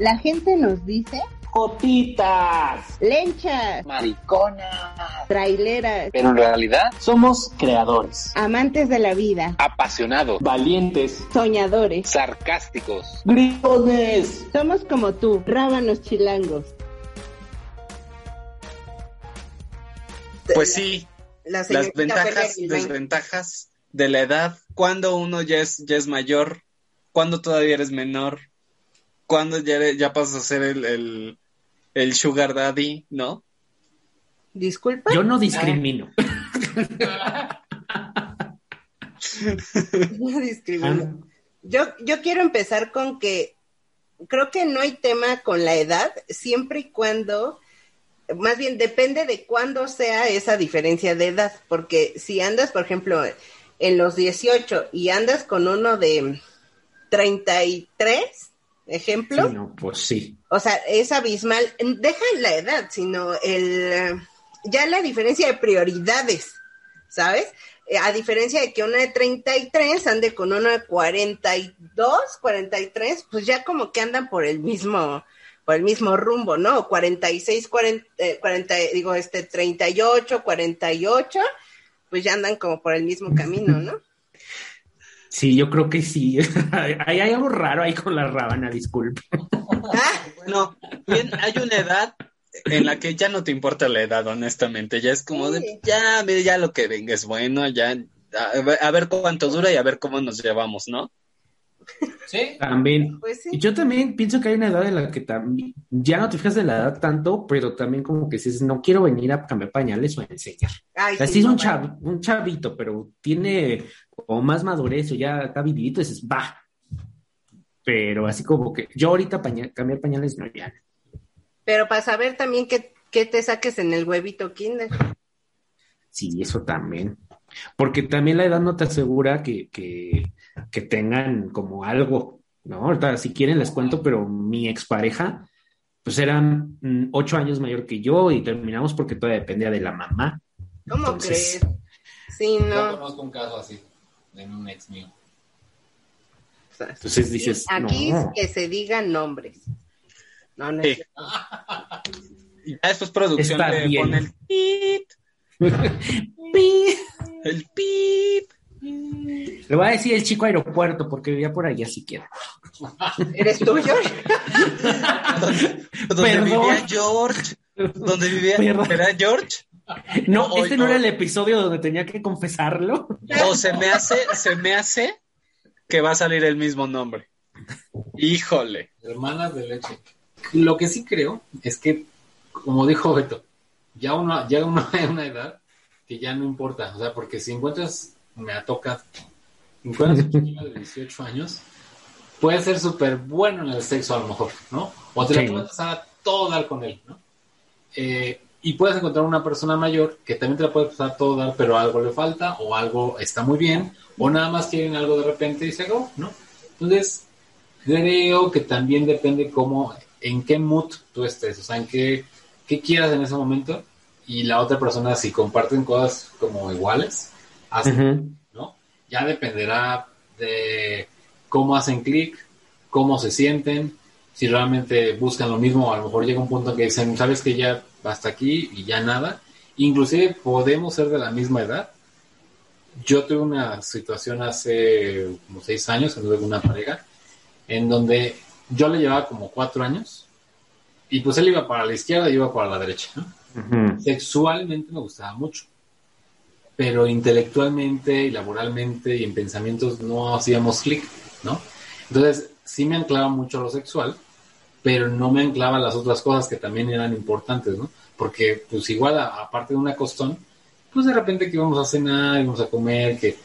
La gente nos dice Cotitas, lenchas, mariconas, traileras, pero en realidad somos creadores, amantes de la vida, apasionados, valientes, soñadores, sarcásticos, gritones. Somos como tú, rábanos chilangos. Pues sí, las ventajas, desventajas de la edad, cuando uno ya es, ya es mayor, cuando todavía eres menor, cuando ya, ya pasas a ser el, el, sugar daddy, ¿no? Disculpa. Yo no discrimino. no discrimino. Yo, yo quiero empezar con que creo que no hay tema con la edad, siempre y cuando, más bien depende de cuándo sea esa diferencia de edad, porque si andas, por ejemplo, en los 18 y andas con uno de 33, ejemplo. Sí, no, pues sí. O sea, es abismal. Deja la edad, sino el ya la diferencia de prioridades, ¿sabes? Eh, a diferencia de que una de 33 ande con una de 42, 43, pues ya como que andan por el mismo por el mismo rumbo, ¿no? 46, 40, 40 digo, este 38, 48, pues ya andan como por el mismo camino, ¿no? Sí, yo creo que sí. hay, algo raro ahí con la rábana, disculpe. bueno, bien, hay una edad en la que ya no te importa la edad, honestamente. Ya es como de, ya, ya lo que venga es bueno, ya, a, ver cuánto dura y a ver cómo nos llevamos, ¿no? Sí. También. Pues y yo también pienso que hay una edad en la que también, ya no te fijas de la edad tanto, pero también como que dices, no quiero venir a cambiar pañales o a enseñar. Así es un, un chavito, pero tiene o más madurez o ya está vividito, dices, va. Pero así como que yo ahorita cambiar pañales no ya. Pero para saber también qué, te saques en el huevito kinder. Sí, eso también. Porque también la edad no te asegura que, que, que tengan como algo, ¿no? Ahorita, si quieren les cuento, pero mi expareja, pues eran mm, ocho años mayor que yo y terminamos porque todavía dependía de la mamá. ¿Cómo crees? Sí, no. Yo conozco un caso así en un ex mío. Entonces dices. Aquí que se digan nombres. No, no es Ya después producción le pone el pip. el pip. Le voy a decir el chico aeropuerto porque vivía por allá siquiera. ¿Eres tuyo? ¿Dónde, vivía George? ¿Dónde vivía? ¿Era George? No, este no, era el episodio donde tenía que confesarlo. O se me hace, se me hace que va a salir el mismo nombre. Híjole. Hermanas de leche. Lo que sí creo es que, como dijo Beto, ya uno llega uno a una edad que ya no importa. O sea, porque si encuentras, me toca, encuentras un niño de 18 años, puede ser súper bueno en el sexo a lo mejor, ¿no? O te lo puedes pasar todo dar con él, ¿no? Eh, y puedes encontrar una persona mayor que también te la puede pasar todo dar, pero algo le falta, o algo está muy bien, o nada más quieren algo de repente y se acabó, ¿no? Entonces, creo que también depende cómo, en qué mood tú estés, o sea, en qué, qué quieras en ese momento, y la otra persona, si comparten cosas como iguales, ¿no? Ya dependerá de cómo hacen clic, cómo se sienten, si realmente buscan lo mismo, a lo mejor llega un punto que dicen, sabes que ya hasta aquí y ya nada. Inclusive podemos ser de la misma edad. Yo tuve una situación hace como seis años, en una pareja, en donde yo le llevaba como cuatro años y pues él iba para la izquierda y iba para la derecha. Sexualmente me gustaba mucho, pero intelectualmente y laboralmente y en pensamientos no hacíamos clic, ¿no? Entonces sí me anclaba mucho lo sexual, pero no me anclaba las otras cosas que también eran importantes, ¿no? Porque, pues igual, aparte de una costón, pues de repente que íbamos a cenar, íbamos a comer, que...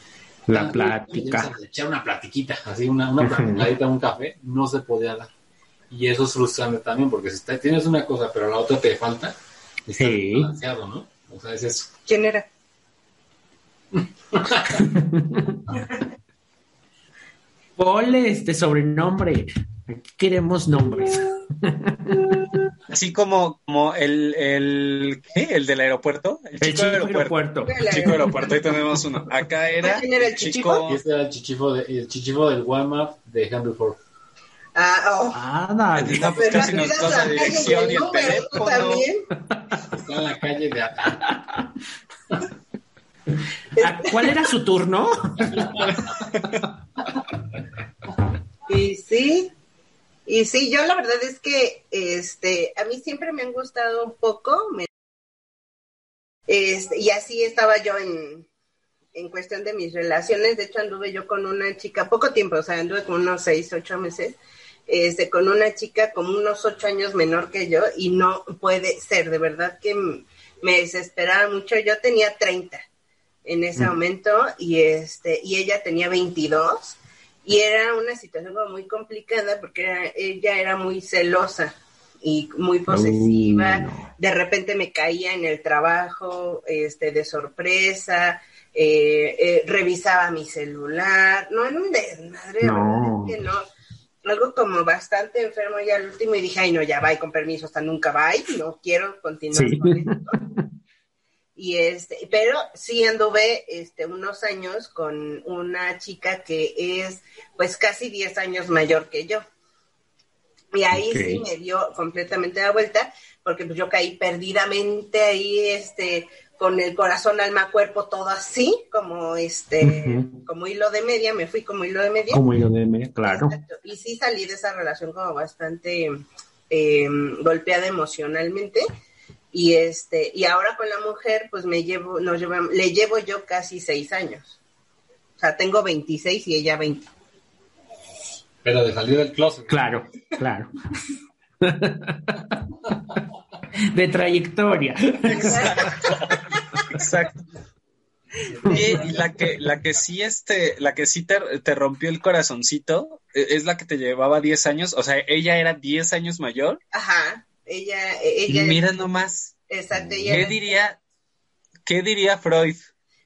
La plática. Echar una platiquita, así, una, una platicadita, un café, no se podía dar. Y eso es frustrante también, porque si tienes una cosa, pero la otra te falta, está sí. balanceado, ¿no? O sea, es eso. ¿Quién era? Ponle este sobrenombre. Aquí queremos nombres. Así como, como el, el, ¿qué? el del aeropuerto. El chico, del aeropuerto. El chico del aeropuerto, ahí tenemos uno. Acá era, el chico. Y este era el chichifo, de, el chichifo del Walmart de Henry Ford. Ah, oh. Ah, dale. No, pues casi nos pasa la dirección y el teléfono. También. Está en la calle de acá. ¿Cuál era su turno? y sí, y sí, yo la verdad es que este, a mí siempre me han gustado un poco. este, y así estaba yo en, en cuestión de mis relaciones. De hecho, anduve yo con una chica poco tiempo, o sea, anduve con unos seis, ocho meses. Este, con una chica como unos ocho años menor que yo y no puede ser, de verdad que me desesperaba mucho. Yo tenía 30 en ese momento y este y ella tenía 22 y era una situación muy complicada porque ella era muy celosa y muy posesiva, de repente me caía en el trabajo, este, de sorpresa, eh, eh, revisaba mi celular, no, en un desmadre, no. no, algo como bastante enfermo ya al último y dije, ay no, ya va, con permiso, hasta nunca va, no quiero continuar con esto. Y este, pero sí anduve este, unos años con una chica que es pues casi 10 años mayor que yo. Y ahí sí me dio completamente la vuelta, porque pues yo caí perdidamente ahí, este, con el corazón, alma, cuerpo, todo así, como este, como hilo de media, me fui como hilo de media. Como hilo de media, claro. Y sí salí de esa relación como bastante eh, golpeada emocionalmente y este y ahora con la mujer pues me llevo nos llevamos, le llevo yo casi seis años. O sea tengo 26 y ella 20 pero de salir del closet. Claro claro. De trayectoria. Exacto. Exacto. Y, la que la que sí este la que sí te, te, rompió el corazoncito e, es la que te llevaba 10 años o sea ella era 10 años mayor. Ajá ella, ella. mira nomás. Exacto. ¿Qué diría, qué diría Freud?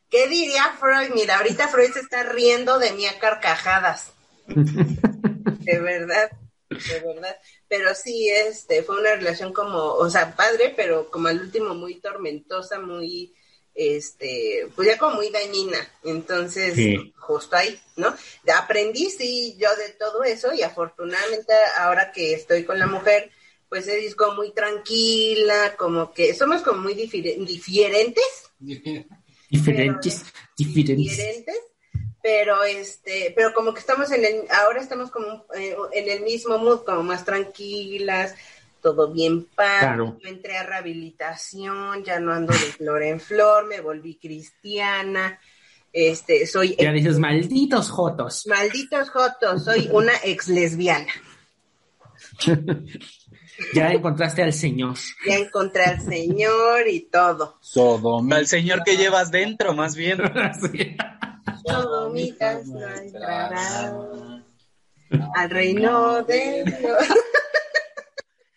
¿Qué diría Freud? Mira, ahorita Freud se está riendo de mí a carcajadas. de verdad, de verdad. Pero sí, este, fue una relación como, o sea, padre, pero como al último muy tormentosa, muy, este, pues ya como muy dañina. Entonces, justo ahí, ¿no? Aprendí, sí, yo de todo eso y afortunadamente ahora que estoy con la mujer, pues es como muy tranquila, como que somos como muy diferentes. Diferentes, diferentes. pero este, pero como que estamos en el, ahora estamos como eh, en el mismo mood, como más tranquilas, todo bien padre. entré a rehabilitación, ya no ando de flor en flor, me volví cristiana. Este, soy. Ya dices, malditos jotos. Malditos jotos, soy una ex lesbiana. Ya encontraste al Señor. Ya encontré al Señor y todo. Sodomita. Al Señor que llevas dentro, más bien. Sodomitas no entrarán al reino de Dios.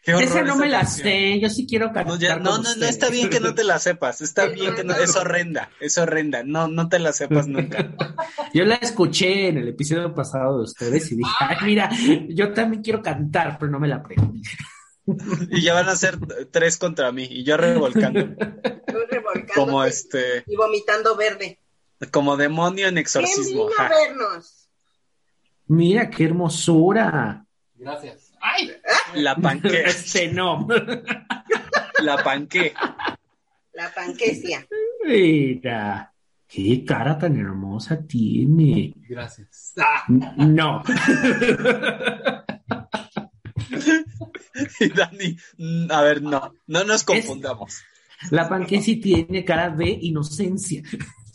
Esa no me la sé, yo sí quiero cantar. No, no, no, está bien que no te la sepas, está bien que no, es horrenda, es horrenda, no, no te la sepas nunca. Yo la escuché en el episodio pasado de ustedes y dije, ay, mira, yo también quiero cantar, pero no me la aprendí y ya van a ser tres contra mí y yo revolcando. Como este. Y vomitando verde. Como demonio en exorcismo. vernos. Mira qué hermosura. Gracias. ¡Ay! La panque. Este no. La panque. La panquecia. Mira. Qué cara tan hermosa tiene. Gracias. No. y Dani, a ver, no, no nos confundamos. la sí tiene cara de inocencia.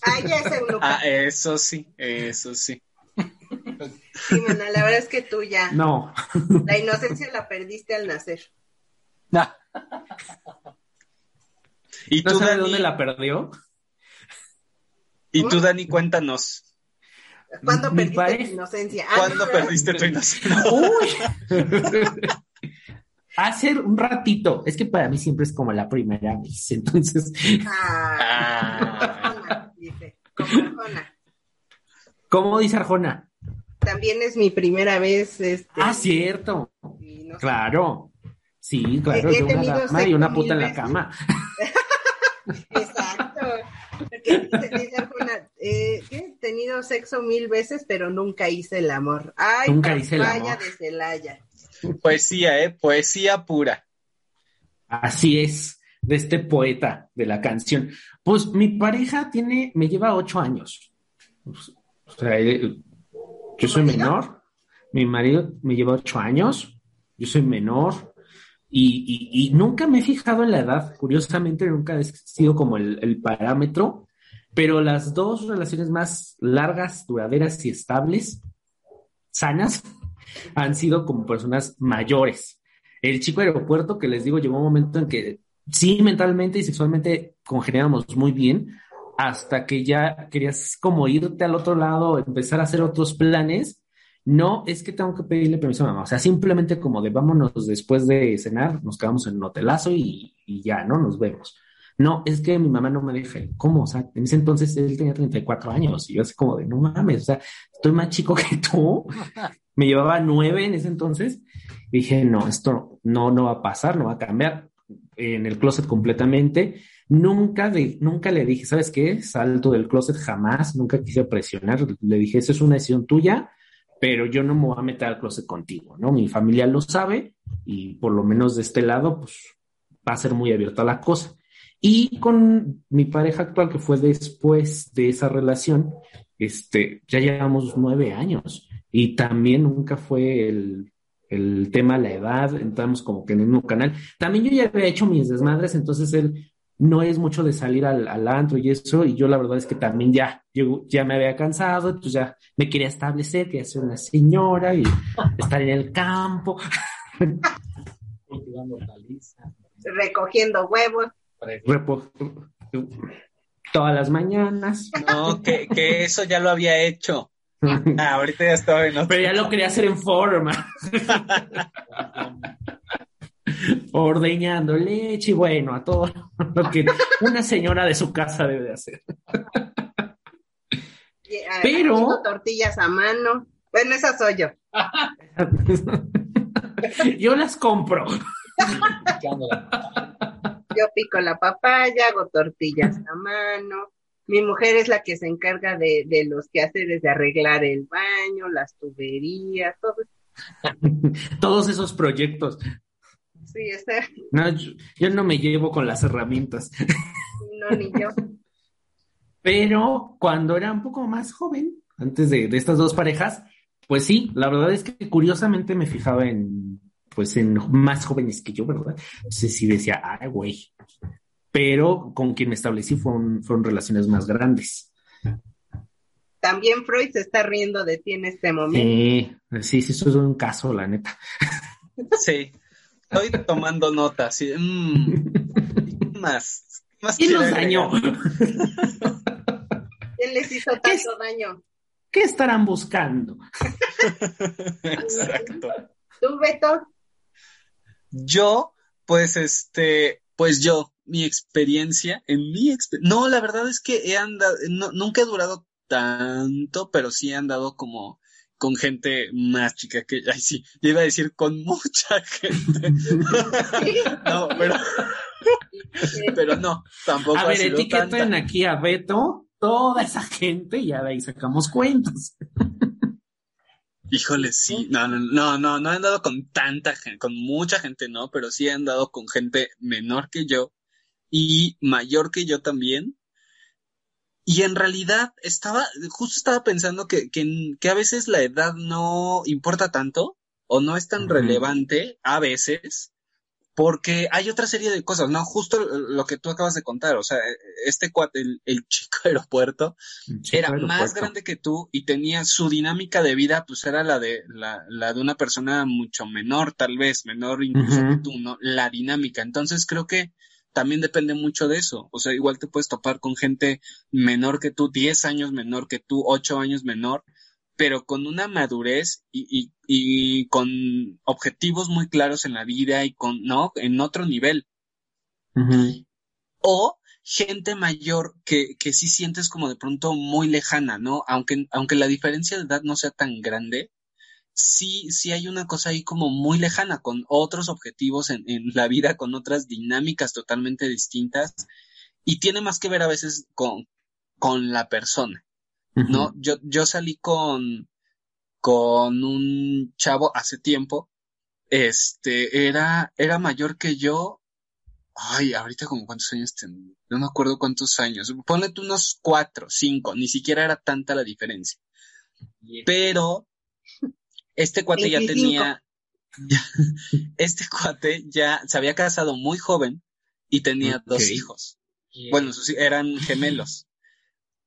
Ah, ya es Ah, eso sí, eso sí. Sí, mana, la verdad es que tú ya. No. La inocencia la perdiste al nacer. ¿Y tú, ¿No sabe dónde la perdió? Y tú, Dani, cuéntanos. ¿Cuándo perdiste tu inocencia? Ah, ¿Cuándo perdiste tu inocencia? Uy. Hace un ratito, es que para mí siempre es como la primera vez, entonces. Ah, dice, como Arjona. ¿Cómo dice Arjona? También es mi primera vez. Este, ah, cierto. claro. Sí, claro, yo una dama y una puta en la cama. Exacto. Dice Arjona, eh, he tenido sexo mil veces, pero nunca hice el amor. Ay, nunca hice el amor. de Celaya. Poesía, ¿eh? Poesía pura. Así es, de este poeta de la canción. Pues mi pareja tiene, me lleva ocho años. O sea, yo soy menor, mi marido me lleva ocho años, yo soy menor, y, nunca me he fijado en la edad, curiosamente nunca ha sido como el, parámetro, pero las dos relaciones más largas, duraderas y estables, sanas, han sido como personas mayores. El chico aeropuerto que les digo llegó un momento en que sí, mentalmente y sexualmente congeniábamos muy bien, hasta que ya querías como irte al otro lado, empezar a hacer otros planes no es que tengo que pedirle permiso a mamá, o sea, simplemente como de vámonos después de cenar, nos quedamos en un hotelazo y, ya, ¿no? Nos vemos. No, es que mi mamá no me deja. ¿Cómo? O sea, en ese entonces él tenía 34 años y yo así como de, no mames, o sea, estoy más chico que tú. Me llevaba nueve en ese entonces. dije, no, esto no, no va a pasar, no va a cambiar. En el closet completamente. Nunca, de, nunca le dije, ¿sabes qué? Salto del closet jamás, nunca quise presionar. Le dije, eso es una decisión tuya pero yo no me voy a meter al closet contigo, ¿no? Mi familia lo sabe y por lo menos de este lado, pues va a ser muy abierta la cosa. Y con mi pareja actual, que fue después de esa relación, este, ya llevamos nueve años y también nunca fue el, el tema la edad, entramos como que en el mismo canal. También yo ya había hecho mis desmadres, entonces él no es mucho de salir al, al, antro y eso, y yo la verdad es que también ya, yo ya me había cansado, entonces ya me quería establecer, quería ser una señora y estar en el campo. Recogiendo huevos. todas las mañanas. No, que, que eso ya lo había hecho. Ah, ahorita ya estaba en Pero ya lo quería hacer en forma. ordeñando leche y bueno, a todo lo que una señora de su casa debe hacer. Pero tortillas a mano. Bueno, esa soy yo. yo las compro. yo pico la papaya, hago tortillas a mano. Mi mujer es la que se encarga de, de los quehaceres de arreglar el baño, las tuberías, todo. Todos esos proyectos. Sí, este. No, yo, no me llevo con las herramientas. No, ni yo. Pero cuando era un poco más joven, antes de, estas dos parejas, pues sí, la verdad es que curiosamente me fijaba en, pues en más jóvenes que yo, ¿verdad? Entonces sí decía, ay, güey. Pero con quien me establecí fueron, fueron relaciones más grandes. También Freud se está riendo de ti en este momento. Sí, sí, sí, eso es un caso, la neta. Sí. Estoy tomando notas. Mm, más. más ¿Quién los dañó? ¿Quién les hizo tanto daño? ¿Qué estarán buscando? Exacto. ¿Tú, Beto? Yo, pues, este, pues yo, mi experiencia, en mi experiencia, no, la verdad es que he andado, nunca he durado tanto, pero sí he andado como con gente más chica que, ay sí, yo iba a decir con mucha gente. no, pero, pero no, tampoco. A ver, etiqueten aquí a Beto, toda esa gente y ya de ahí sacamos cuentas. Híjole, sí, no, no, no, no, no he andado con tanta gente, con mucha gente no, pero sí he andado con gente menor que yo y mayor que yo también, y en realidad estaba, justo estaba pensando que, que, que, a veces la edad no importa tanto o no es tan relevante a veces porque hay otra serie de cosas, ¿no? Justo lo que tú acabas de contar, o sea, este cuate, el, el chico aeropuerto, era más grande que tú y tenía su dinámica de vida, pues era la de, la, la de una persona mucho menor, tal vez, menor incluso que tú, ¿no? La dinámica. Entonces creo que también depende mucho de eso. O sea, igual te puedes topar con gente menor que tú, 10 años menor que tú, 8 años menor, pero con una madurez y, y, y, con objetivos muy claros en la vida y con, ¿no? En otro nivel. O gente mayor que, que sí sientes como de pronto muy lejana, ¿no? Aunque, aunque la diferencia de edad no sea tan grande, sí, sí hay una cosa ahí como muy lejana, con otros objetivos en, en la vida, con otras dinámicas totalmente distintas, y tiene más que ver a veces con, con la persona, ¿no? Yo, yo salí con, con un chavo hace tiempo, este, era, era mayor que yo. Ay, ahorita como cuántos años tenía. No me acuerdo cuántos años. Ponle unos cuatro, cinco. Ni siquiera era tanta la diferencia. Pero este cuate ya tenía, este cuate ya se había casado muy joven y tenía dos hijos. Bueno, eran gemelos.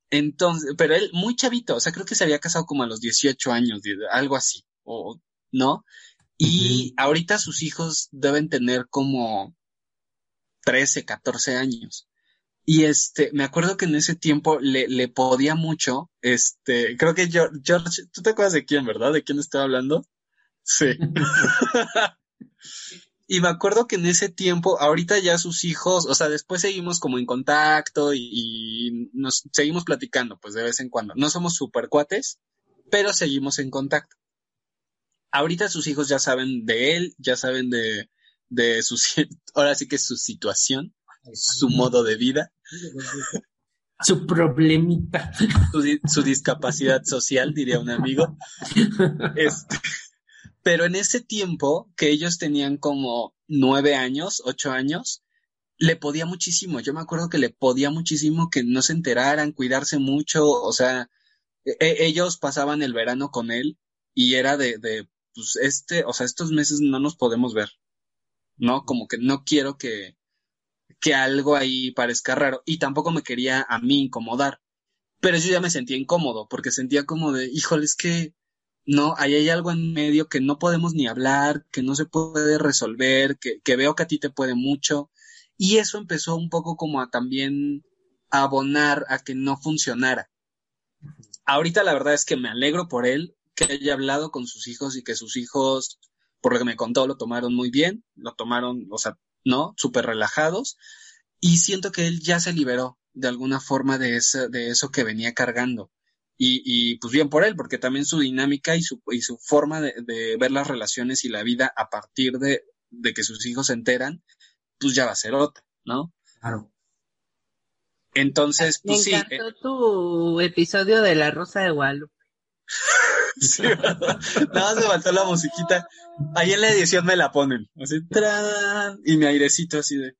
Entonces, pero él muy chavito, o sea, creo que se había casado como a los 18 años, algo así, o no. Y ahorita sus hijos deben tener como 13, 14 años. Y este, me acuerdo que en ese tiempo le, le podía mucho, este, creo que George, George, tú te acuerdas de quién, ¿verdad? ¿De quién estaba hablando? Sí. y me acuerdo que en ese tiempo, ahorita ya sus hijos, o sea, después seguimos como en contacto y, nos seguimos platicando, pues de vez en cuando. No somos super cuates, pero seguimos en contacto. Ahorita sus hijos ya saben de él, ya saben de, de su, ahora sí que su situación, su modo de vida. Su problemita. Su, su discapacidad social, diría un amigo. Este, pero en ese tiempo, que ellos tenían como nueve años, ocho años, le podía muchísimo. Yo me acuerdo que le podía muchísimo que no se enteraran, cuidarse mucho. O sea, e, e, ellos pasaban el verano con él y era de, de, pues este, o sea, estos meses no nos podemos ver. ¿No? Como que no quiero que, que algo ahí parezca raro. Y tampoco me quería a mí incomodar. Pero yo ya me sentía incómodo porque sentía como de, híjole, es que no, ahí hay algo en medio que no podemos ni hablar, que no se puede resolver, que, que veo que a ti te puede mucho. Y eso empezó un poco como a también abonar a que no funcionara. Ahorita la verdad es que me alegro por él, que haya hablado con sus hijos y que sus hijos, por lo que me contó, lo tomaron muy bien, lo tomaron, o sea, ¿no? Súper relajados. Y siento que él ya se liberó de alguna forma de, ese, de eso que venía cargando. Y, y, pues bien por él, porque también su dinámica y su, y su forma de, de ver las relaciones y la vida a partir de, de, que sus hijos se enteran, pues ya va a ser otra, ¿no? Claro. Entonces, pues Me sí. encantó tu episodio de La Rosa de Guadalupe. sí, nada más me faltó la musiquita. Ahí en la edición me la ponen, así, ¡tran! y mi airecito así de...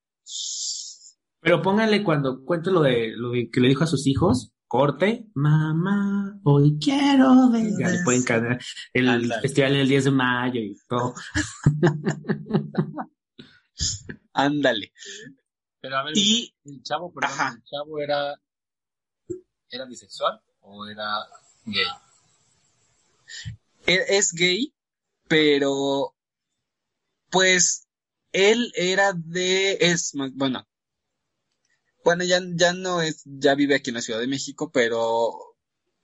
Pero pónganle cuando cuento lo de lo de que le dijo a sus hijos, corte, mamá, hoy quiero ver. Ya le pueden cantar el Andale. festival el 10 de mayo y todo. Ándale. Pero a ver, y el chavo, perdón, el chavo era, era bisexual o era gay. E-, Es gay, pero pues él era de, es, bueno, bueno, ya, ya no es, ya vive aquí en la Ciudad de México, pero,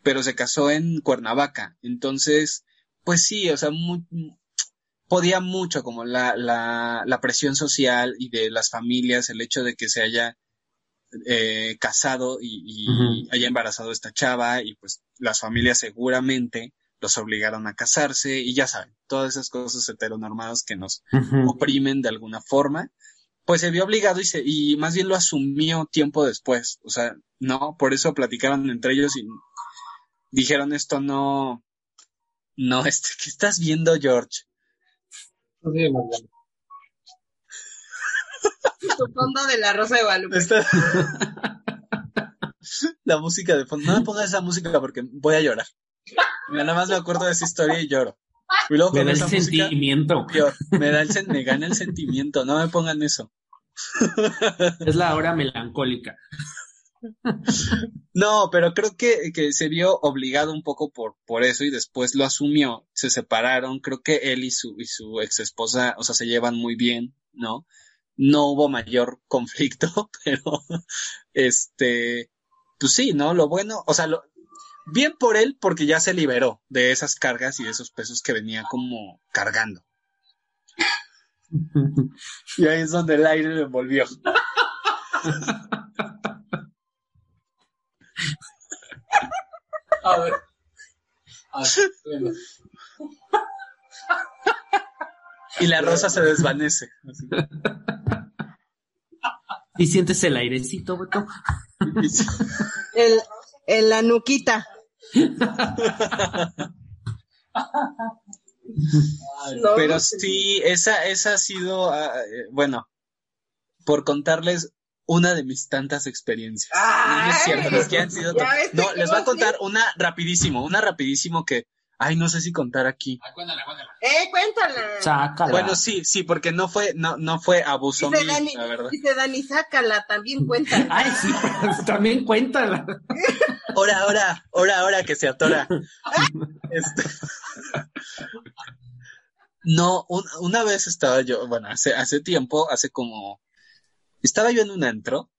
pero se casó en Cuernavaca. Entonces, pues sí, o sea, muy, podía mucho como la, la, la presión social y de las familias, el hecho de que se haya eh, casado y, y uh -huh. haya embarazado esta chava y pues las familias seguramente los obligaron a casarse y ya saben, todas esas cosas heteronormadas que nos uh -huh. oprimen de alguna forma pues se vio obligado y, se, y más bien lo asumió tiempo después. O sea, no, por eso platicaron entre ellos y dijeron esto no, no, este, ¿qué estás viendo, George? Sí, fondo de la Rosa de Guadalupe. Está... la música de fondo. No me pongas esa música porque voy a llorar. Nada más me acuerdo de esa historia y lloro. Y luego me da el música, sentimiento. Yo, me, da el, me gana el sentimiento. No me pongan eso. es la hora melancólica. No, pero creo que, que, se vio obligado un poco por, por eso y después lo asumió, se separaron, creo que él y su, y su ex esposa, o sea, se llevan muy bien, ¿no? No hubo mayor conflicto, pero este, pues sí, ¿no? Lo bueno, o sea, lo, bien por él porque ya se liberó de esas cargas y de esos pesos que venía como cargando. y ahí es donde el aire le envolvió. A ver. A ver. Y la rosa se desvanece. Y sientes el airecito, Beto. el, el, la nuquita. Pero sí, esa, esa ha sido, ah, eh, bueno, por contarles una de mis tantas experiencias. no es cierto, es que han sido... No, les voy a contar una rapidísimo, una rapidísimo que Ay, no sé si contar aquí. Ah, cuéntala, cuéntala. Eh, cuéntala. Sácala. Bueno, sí, sí, porque no fue, no, no fue abuso dice Dani, la verdad. Dice Dani, sácala, también cuéntala. Ay, sí, también cuéntala. Ahora, ahora, ahora, ahora que se atora. este... No, una vez estaba yo, bueno, hace, hace tiempo, hace como, estaba yo en un antro,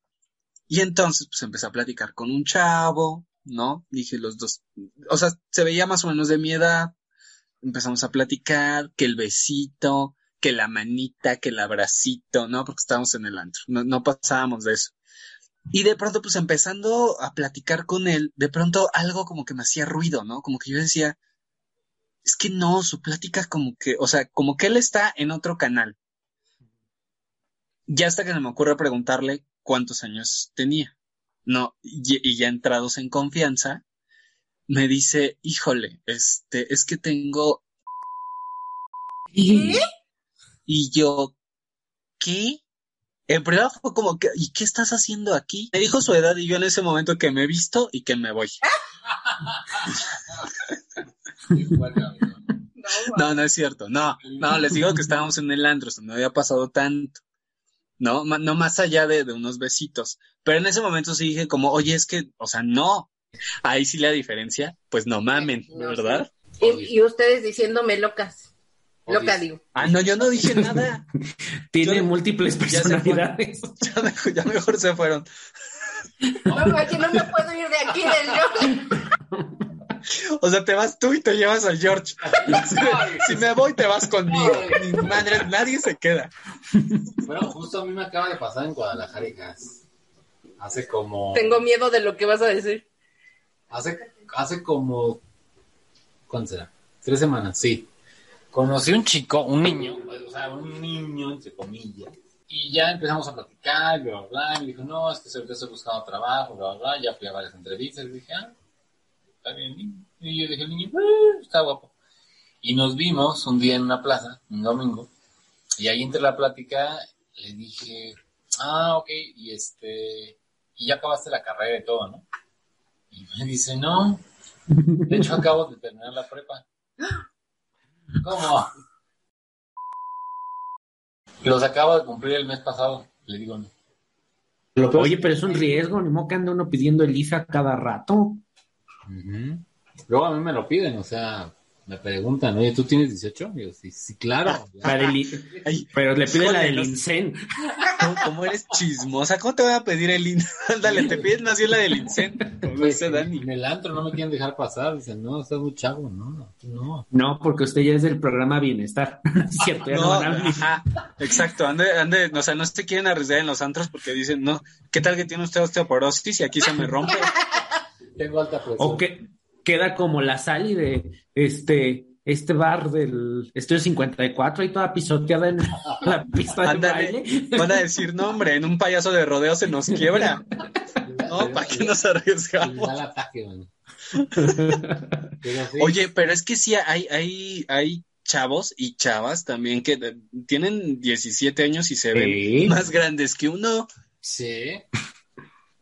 y entonces pues empecé a platicar con un chavo, ¿no? Dije los dos, o sea, se veía más o menos de mi edad, empezamos a platicar, que el besito, que la manita, que el abracito, ¿no? Porque estábamos en el antro, no, no pasábamos de eso. Y de pronto, pues empezando a platicar con él, de pronto algo como que me hacía ruido, ¿no? Como que yo decía, es que no, su plática como que, o sea, como que él está en otro canal. Ya hasta que se me ocurre preguntarle cuántos años tenía. No, y, ya entrados en confianza, me dice, híjole, este, es que tengo... ¿Qué? Y yo, ¿qué? En primera fue como que, ¿y qué estás haciendo aquí? Me dijo su edad y yo en ese momento que me he visto y que me voy. no, no es cierto. No, no, les digo que estábamos en el Andros, no había pasado tanto. ¿No? No más allá de, unos besitos. Pero en ese momento sí dije como, oye, es que, o sea, no. Ahí sí la diferencia, pues no mamen, ¿verdad? Y, ustedes diciéndome locas. Loca digo. Ah, no, yo no dije nada. Tiene múltiples personalidades. Ya, mejor se fueron. No, aquí no me puedo ir de aquí del O sea, te vas tú y te llevas a George. Si, me voy, te vas conmigo. madre, nadie se queda. Bueno, justo a mí me acaba de pasar en Guadalajara, Hace como. Tengo miedo de lo que vas a decir. Hace, hace como. ¿Cuánto será? Tres semanas, sí. Conocí un chico, un niño, o sea, un niño, entre comillas. Y ya empezamos a platicar, bla, bla, bla. Y me dijo, no, es que ahorita estoy buscando trabajo, bla, bla, bla. Ya fui a varias entrevistas. Y dije, ah, está bien. Y yo dije, el niño, ah, está guapo. Y nos vimos un día en una plaza, un domingo, y ahí entre la plática le dije, ah, ok, y este, y ya acabaste la carrera y todo, ¿no? Y me dice, no, de hecho acabo de terminar la prepa. ¿Cómo? Los acabo de cumplir el mes pasado, le digo, no. Oye, pero es un riesgo, ni modo que anda uno pidiendo Elisa cada rato. Luego a mí me lo piden, o sea, me preguntan, oye, ¿tú tienes 18? Y yo, sí, sí, claro. pero le piden la del INSEN. ¿Cómo, eres chismosa? ¿Cómo te voy a pedir el INSEN? Dale, te piden más bien la del INSEN. Como pues, Dani. En el antro no me quieren dejar pasar. Dicen, no, estás muy chavo. No, no. No, porque usted ya es del programa Bienestar. Cierto, no, exacto. Ande, ande, o sea, no se quieren arriesgar en los antros porque dicen, no, ¿qué tal que tiene usted osteoporosis y aquí se me rompe? Tengo alta presión. O que queda como la Sally de este este bar del Estudio 54 ahí toda pisoteada en la pista de baile. Van a decir, no, hombre, en un payaso de rodeo se nos quiebra. No, ¿para qué nos arriesgamos? Oye, pero es que sí hay, hay, hay chavos y chavas también que tienen 17 años y se ven más grandes que uno. Sí.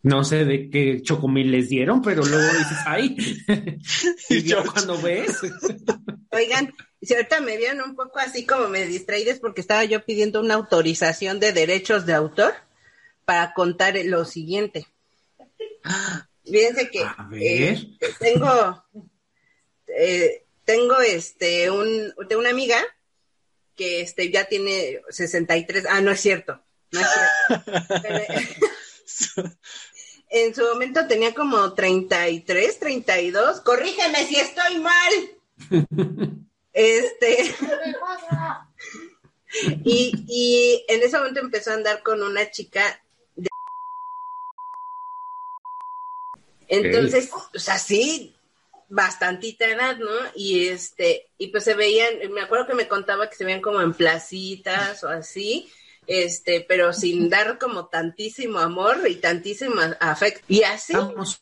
No sé de qué chocomil les dieron, pero luego dices, ay, y yo cuando ves. Oigan, si ahorita me vieron un poco así como me distraídes porque estaba yo pidiendo una autorización de derechos de autor para contar lo siguiente. Fíjense que eh, tengo, eh, tengo este, un, tengo una amiga que este, ya tiene 63, ah, no es cierto, no es cierto. en su momento tenía como 33, 32. Corrígeme si estoy mal. este. y, y en ese momento empezó a andar con una chica de... Entonces, o sea, sí, bastantita edad, ¿no? Y este, y pues se veían, me acuerdo que me contaba que se veían como en placitas o así, este, pero sin dar como tantísimo amor y tantísimo afecto. Y así.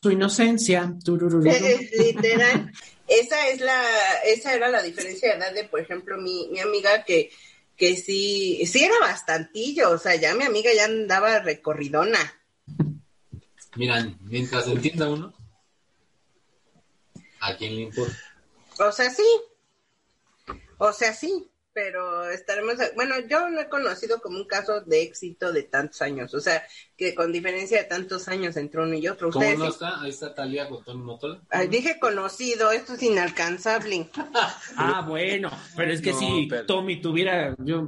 su inocencia. literal. esa es la, esa era la diferencia de edad de, por ejemplo, mi, mi amiga que, que sí, sí era bastantillo, o sea, ya mi amiga ya andaba recorridona. Miran, mientras entienda uno, ¿a quién le importa? O sea, sí. O sea, sí pero estaremos, bueno, yo no he conocido como un caso de éxito de tantos años, o sea, que con diferencia de tantos años entre uno y otro. ¿Cómo no está? Ahí está Talia con Tony Motola. dije conocido, esto es inalcanzable. ah, bueno, pero es que si Tommy tuviera, yo,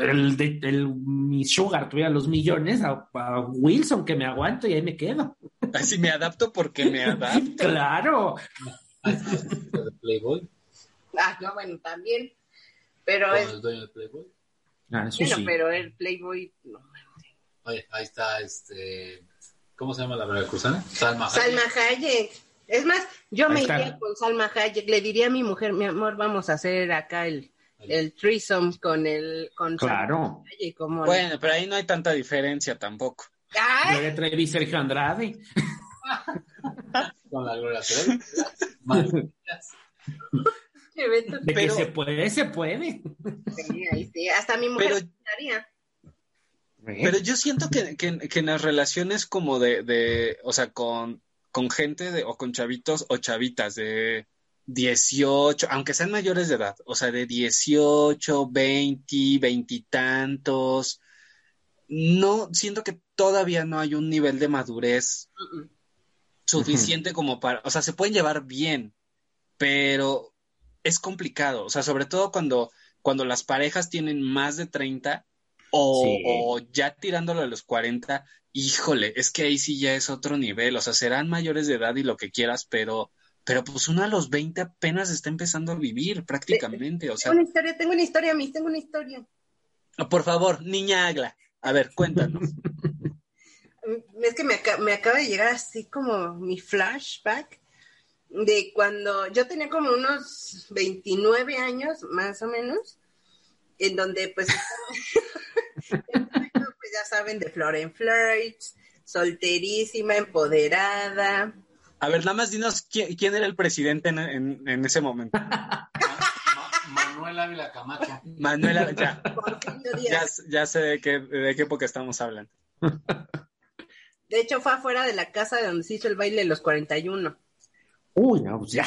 el, el, mi Sugar tuviera los millones, a, Wilson que me aguanto y ahí me quedo. Así me adapto porque me adapto. claro. Playboy. Ah, no, bueno, también. Pero es... el dueño del Playboy. Ah, eso bueno, pero el Playboy... No, Oye, ahí está este... ¿Cómo se llama la veracruzana? Salma Hayek. Salma Hayek. Es más, yo me iría con Salma Hayek. Le diría a mi mujer, mi amor, vamos a hacer acá el, el threesome con el con claro. Hayek, bueno, pero ahí no hay tanta diferencia tampoco. Yo le traí Sergio Andrade. con la De que se puede, se puede. Sí, Hasta mi mujer pero, yo siento que, en las relaciones como de, o sea, con, con gente de, o con chavitos o chavitas de 18, aunque sean mayores de edad, o sea, de 18, 20, 20 y tantos, no, siento que todavía no hay un nivel de madurez suficiente como para, o sea, se pueden llevar bien, pero es complicado, o sea, sobre todo cuando, cuando las parejas tienen más de 30 o, ya tirándolo a los 40, híjole, es que ahí sí ya es otro nivel, o sea, serán mayores de edad y lo que quieras, pero, pero pues uno a los 20 apenas está empezando a vivir prácticamente, o sea. Tengo una historia, tengo una historia, mis, tengo una historia. Por favor, niña Agla, a ver, cuéntanos. es que me, me acaba de llegar así como mi flashback de cuando yo tenía como unos 29 años, más o menos, en donde pues, pues ya saben, de Floren Flirts, solterísima, empoderada. A ver, nada más dinos quién, era el presidente en, ese momento. Manuel Ávila Camacho. Manuel Ávila, ya, ya, sé de qué, de qué época estamos hablando. De hecho, fue afuera de la casa de donde se hizo el baile de los 41. Uy, no, pues ya.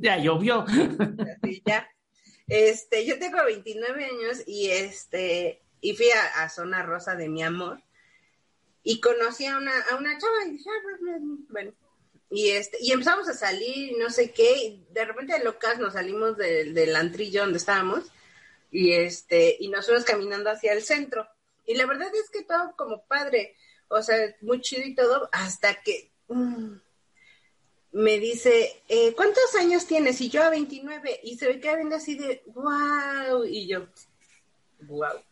ya llovió. ya. Este, yo tengo 29 años y este, y fui a, Zona Rosa de mi amor y conocí a una, a una chava y dije, ah, pues, bueno, y este, y empezamos a salir y no sé qué, y de repente de locas nos salimos del antrillo donde estábamos y este, y nos fuimos caminando hacia el centro. Y la verdad es que todo como padre, o sea, muy chido y todo, hasta que mm, me dice, eh, ¿cuántos años tienes? Y yo a 29, y se ve que viene así de, wow, y yo, wow,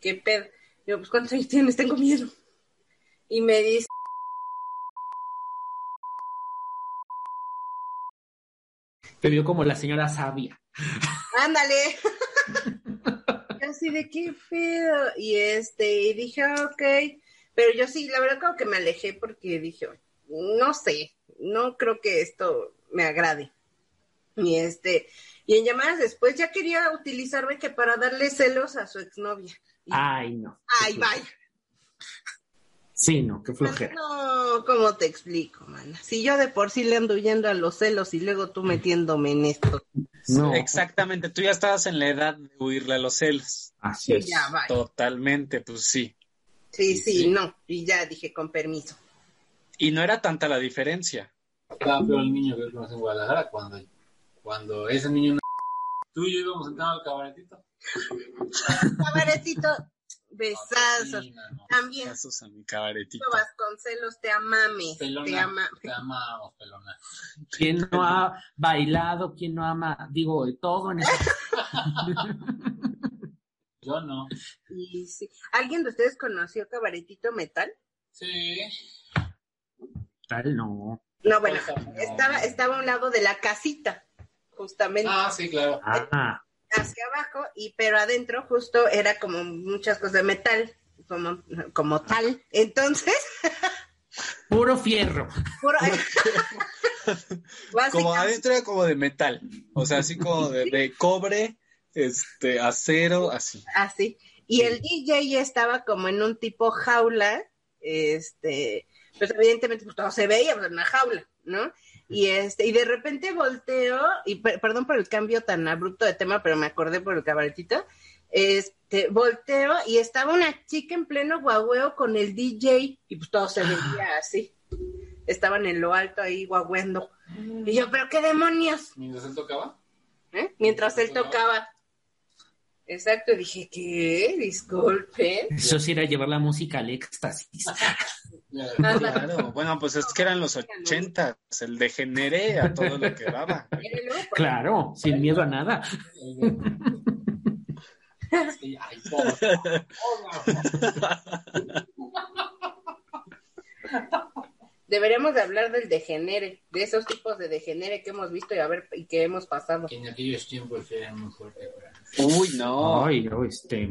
qué pedo. Yo, pues, ¿cuántos años tienes? Tengo miedo. Y me dice, te vio como la señora sabia. Ándale. así de qué pedo. Y este, y dije, ok. Pero yo sí, la verdad como que me alejé porque dije, no sé, no creo que esto me agrade. Y este, y en llamadas después ya quería utilizarme que para darle celos a su exnovia. Ay, no. Ay, vaya. Sí, no, qué flojera. No, ¿cómo te explico, mana? Si yo de por sí le ando huyendo a los celos y luego tú metiéndome en esto. No. Exactamente, tú ya estabas en la edad de huirle a los celos. Así es. Totalmente, pues sí. Sí, sí, no. Y ya dije, con permiso. Y no era tanta la diferencia. Estaba peor el niño que conoce en Guadalajara cuando, cuando ese niño tú y yo íbamos sentados al cabaretito. cabaretito, besazo. También. Besazo a mi cabaretito. Vasconcelos, te amame. Pelona, te, ama. te amamos, pelona. ¿Quién no ha bailado? ¿Quién no ama? Digo, de todo en eso. yo no. Y sí. ¿Alguien de ustedes conoció Cabaretito Metal? Sí. Tal no. No, bueno, estaba, estaba a un lado de la casita, justamente. Ah, sí, claro. Ah. Hacia abajo, y pero adentro justo era como muchas cosas de metal, como, como tal. Entonces. Puro fierro. Puro, como adentro era como de metal, o sea, así como de, cobre, este, acero, así. Así. Y el DJ estaba como en un tipo jaula, este, pues evidentemente pues todo se veía pues, en una jaula, ¿no? Y este, y de repente volteo, y perdón por el cambio tan abrupto de tema, pero me acordé por el cabaretito, este, volteo y estaba una chica en pleno guagüeo con el DJ, y pues todo se veía así. Estaban en lo alto ahí guagüendo. Y yo, ¿pero qué demonios? ¿Mientras él tocaba? ¿Eh? Mientras él tocaba. Exacto, dije, ¿qué? Disculpe. Eso sí era llevar la música al éxtasis. claro, bueno, pues es que eran los ochentas, el degenere a todo lo que daba. Claro, sin miedo a nada. Deberíamos de hablar del degenere, de esos tipos de degenere que hemos visto y a ver y que hemos pasado. en aquellos tiempos eran muy fuertes. Uy, no. Ay, no, este.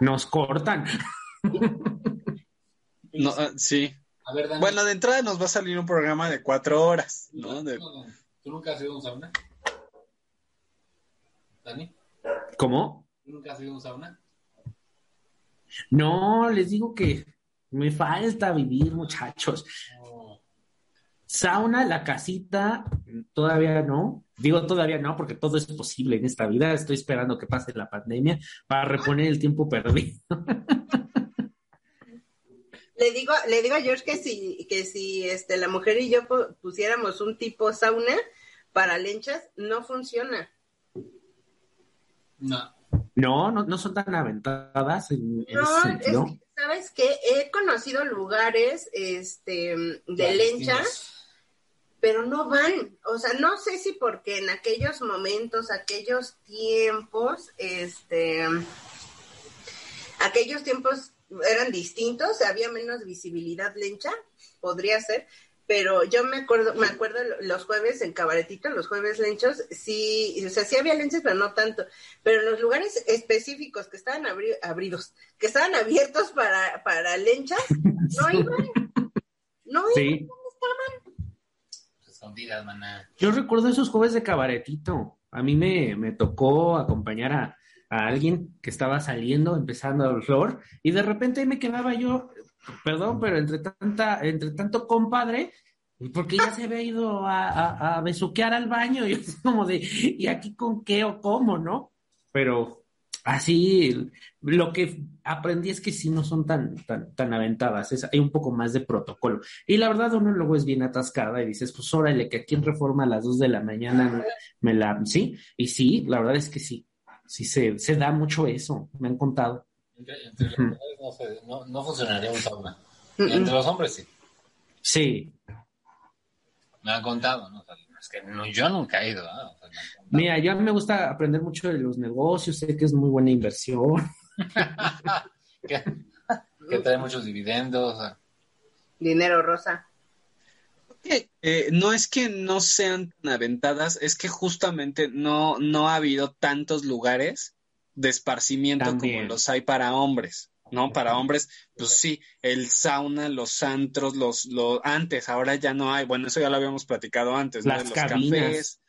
Nos cortan. No, ah, sí. bueno, de entrada nos va a salir un programa de cuatro horas, ¿no? ¿Tú nunca has ido a un sauna? ¿Dani? ¿Cómo? ¿Tú nunca has ido a un sauna? No, les digo que me falta vivir, muchachos. Sauna, la casita, todavía no. Digo todavía no, porque todo es posible en esta vida. Estoy esperando que pase la pandemia para reponer el tiempo perdido. Le digo, le digo a George que si, que si este, la mujer y yo pusiéramos un tipo sauna para lenchas, no funciona. No. No, no, son tan aventadas en, ese sabes que he conocido lugares este de lencha, pero no van. O sea, no sé si porque en aquellos momentos, aquellos tiempos, este, aquellos tiempos eran distintos, había menos visibilidad lencha, podría ser, pero yo me acuerdo, me acuerdo los jueves en cabaretito, los jueves lenchos, sí, o sea, sí había lenchas, pero no tanto. Pero en los lugares específicos que estaban abridos, que estaban abiertos para, para lenchas, no iban. No iban, ¿dónde estaban? maná. Yo recuerdo esos jueves de cabaretito. A mí me, me tocó acompañar a, a alguien que estaba saliendo, empezando a flor, y de repente me quedaba yo perdón, pero entre tanta, entre tanto compadre, porque ya se había ido a, a, besuquear al baño y es como de, ¿y aquí con qué o cómo, no? Pero así, lo que aprendí es que sí no son tan, tan, tan aventadas, es, hay un poco más de protocolo. Y la verdad, uno luego es bien atascada y dices, pues órale, que aquí en Reforma a las dos de la mañana me la, sí, y sí, la verdad es que sí, sí se, se da mucho eso, me han contado. Entre, los mujeres no, no, funcionaría un sauna. Entre los hombres sí. Sí. Me han contado, ¿no? es que yo nunca he ido. Mira, ya me gusta aprender mucho de los negocios, sé que es muy buena inversión. que, trae muchos dividendos. Dinero rosa. Eh, no es que no sean tan aventadas, es que justamente no, no ha habido tantos lugares de esparcimiento como los hay para hombres, ¿no? Para hombres, pues sí, el sauna, los antros, los, los antes, ahora ya no hay, bueno, eso ya lo habíamos platicado antes, ¿no? los cafés,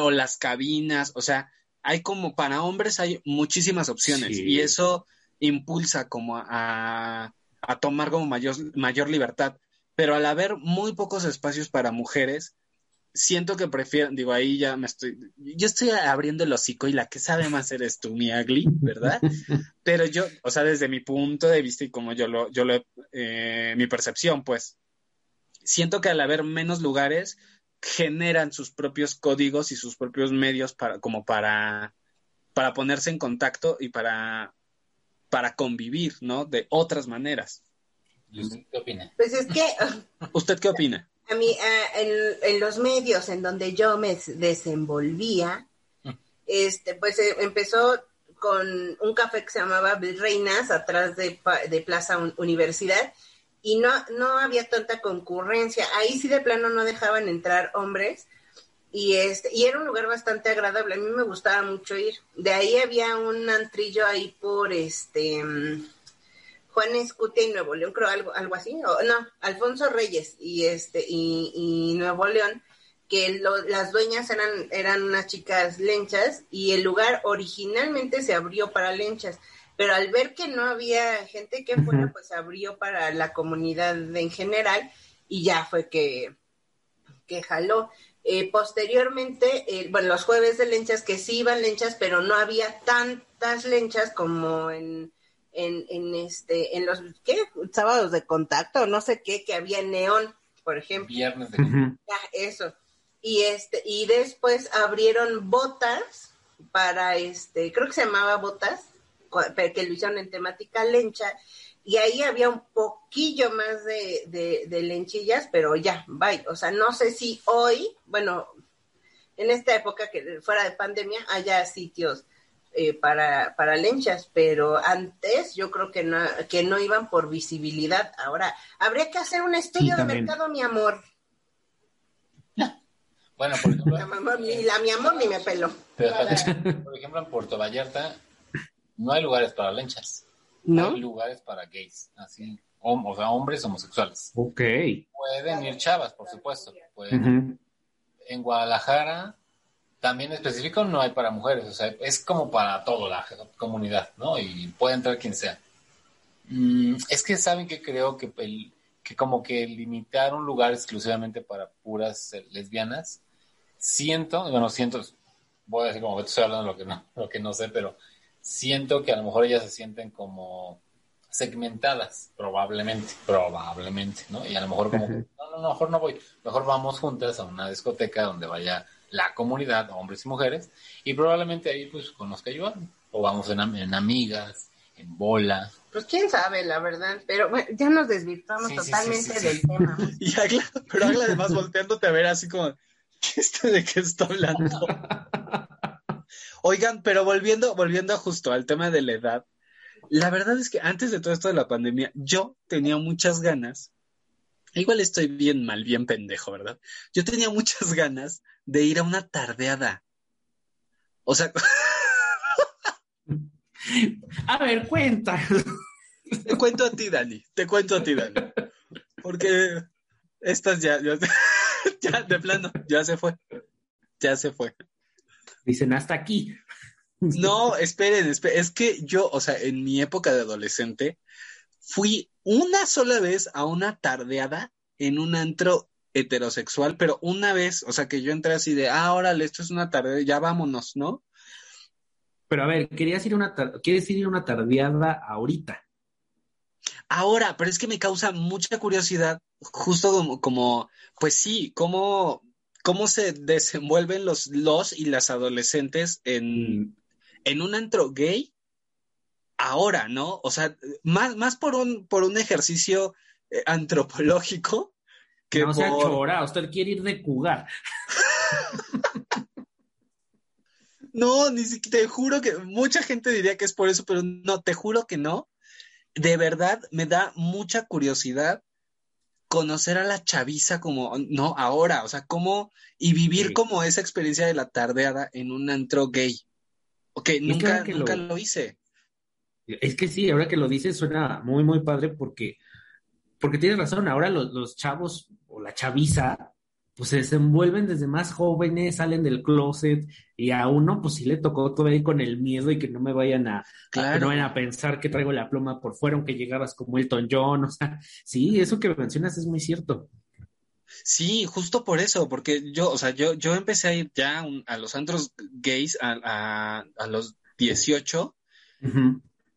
o las cabinas, o sea, hay como para hombres hay muchísimas opciones y eso impulsa como a, a tomar como mayor, mayor libertad, pero al haber muy pocos espacios para mujeres, siento que prefiero, digo, ahí ya me estoy, yo estoy abriendo el hocico y la que sabe más eres tú, mi ugly, ¿verdad? Pero yo, o sea, desde mi punto de vista y como yo lo, yo lo, eh, mi percepción, pues, siento que al haber menos lugares, generan sus propios códigos y sus propios medios para, como para, para ponerse en contacto y para, para convivir, ¿no? De otras maneras. ¿Y usted qué opina? Pues es que... ¿Usted qué opina? a mí, en, los medios en donde yo me desenvolvía, este, pues eh, empezó con un café que se llamaba Reinas atrás de, de Plaza Universidad y no, no había tanta concurrencia. Ahí sí de plano no dejaban entrar hombres y este y era un lugar bastante agradable. A mí me gustaba mucho ir. De ahí había un antrillo ahí por este Juan Escutia y Nuevo León, creo algo, algo así, o no, Alfonso Reyes y este y, Nuevo León, que las dueñas eran, eran unas chicas lenchas y el lugar originalmente se abrió para lenchas, pero al ver que no había gente que fuera, pues se abrió para la comunidad en general y ya fue que, que jaló. Eh, posteriormente, eh, bueno, los jueves de lenchas que sí iban lenchas, pero no había tantas lenchas como en, en, en este, en los, ¿qué? Sábados de contacto, no sé qué, que había neón, por ejemplo. Viernes de eso y este y después abrieron botas para este creo que se llamaba botas que lo hicieron en temática lencha y ahí había un poquillo más de, de, lenchillas pero ya bye o sea no sé si hoy bueno en esta época que fuera de pandemia haya sitios eh, para, para lenchas, pero antes yo creo que no, que no iban por visibilidad. Ahora, habría que hacer un estudio de mercado, mi amor. Bueno, por ejemplo. La, mi amor ni me pelo. por ejemplo, en Puerto Vallarta no hay lugares para lenchas. No. Hay lugares para gays, así. O, sea, hombres homosexuales. Ok. Pueden ir chavas, por supuesto. Pueden. En Guadalajara, también específico, no hay para mujeres. O sea, es como para toda la comunidad, ¿no? Y puede entrar quien sea. Mm, es que saben que creo que, el, que como que limitar un lugar exclusivamente para puras lesbianas siento, bueno, siento, voy a decir como que estoy hablando de lo que no, lo que no sé, pero siento que a lo mejor ellas se sienten como segmentadas, probablemente, probablemente, ¿no? Y a lo mejor como, no, no, no, mejor no voy, mejor vamos juntas a una discoteca donde vaya la comunidad, hombres y mujeres, y probablemente ahí pues conozca yo, o vamos en, amigas, en bola. Pues quién sabe, la verdad, pero bueno, ya nos desvirtuamos totalmente del tema. y pero Agla además volteándote a ver así como, ¿Este de qué está hablando? Oigan, pero volviendo, volviendo justo al tema de la edad, la verdad es que antes de todo esto de la pandemia, yo tenía muchas ganas, igual estoy bien mal, bien pendejo, ¿verdad? Yo tenía muchas ganas de ir a una tardeada. O sea... a ver, cuenta. Te cuento a ti, Dani, te cuento a ti, Dani. Porque estas ya, ya, ya, de plano, ya se fue. Ya se fue. Dicen hasta aquí. No, esperen, esperen, es que yo, o sea, en mi época de adolescente, fui una sola vez a una tardeada en un antro heterosexual, pero una vez, o sea, que yo entré así de, ah, órale, esto es una tarde, ya vámonos, ¿no? Pero a ver, querías ir una, ¿quieres ir a una tardeada ahorita? Ahora, pero es que me causa mucha curiosidad, justo como, como pues sí, cómo, cómo se desenvuelven los, los y las adolescentes en, mm. en un antro gay ahora, ¿no? O sea, más, más por un, por un ejercicio eh, antropológico que no sea chora, usted quiere ir de cugar. no, ni siquiera, te juro que mucha gente diría que es por eso, pero no, te juro que no de verdad me da mucha curiosidad conocer a la chaviza como, no, ahora, o sea, cómo, y vivir como esa experiencia de la tardeada en un antro gay. Ok, nunca, nunca lo... hice. Es que sí, ahora que lo dices suena muy, muy padre porque, porque tienes razón, ahora los, los chavos o la chaviza pues se desenvuelven desde más jóvenes, salen del closet y a uno pues sí le tocó todavía con el miedo y que no me vayan a, no vayan a pensar que traigo la pluma por fuera aunque llegaras como Elton John, o sea, sí, eso que mencionas es muy cierto. Sí, justo por eso, porque yo, o sea, yo, yo empecé a ir ya a los antros gays a, a, los 18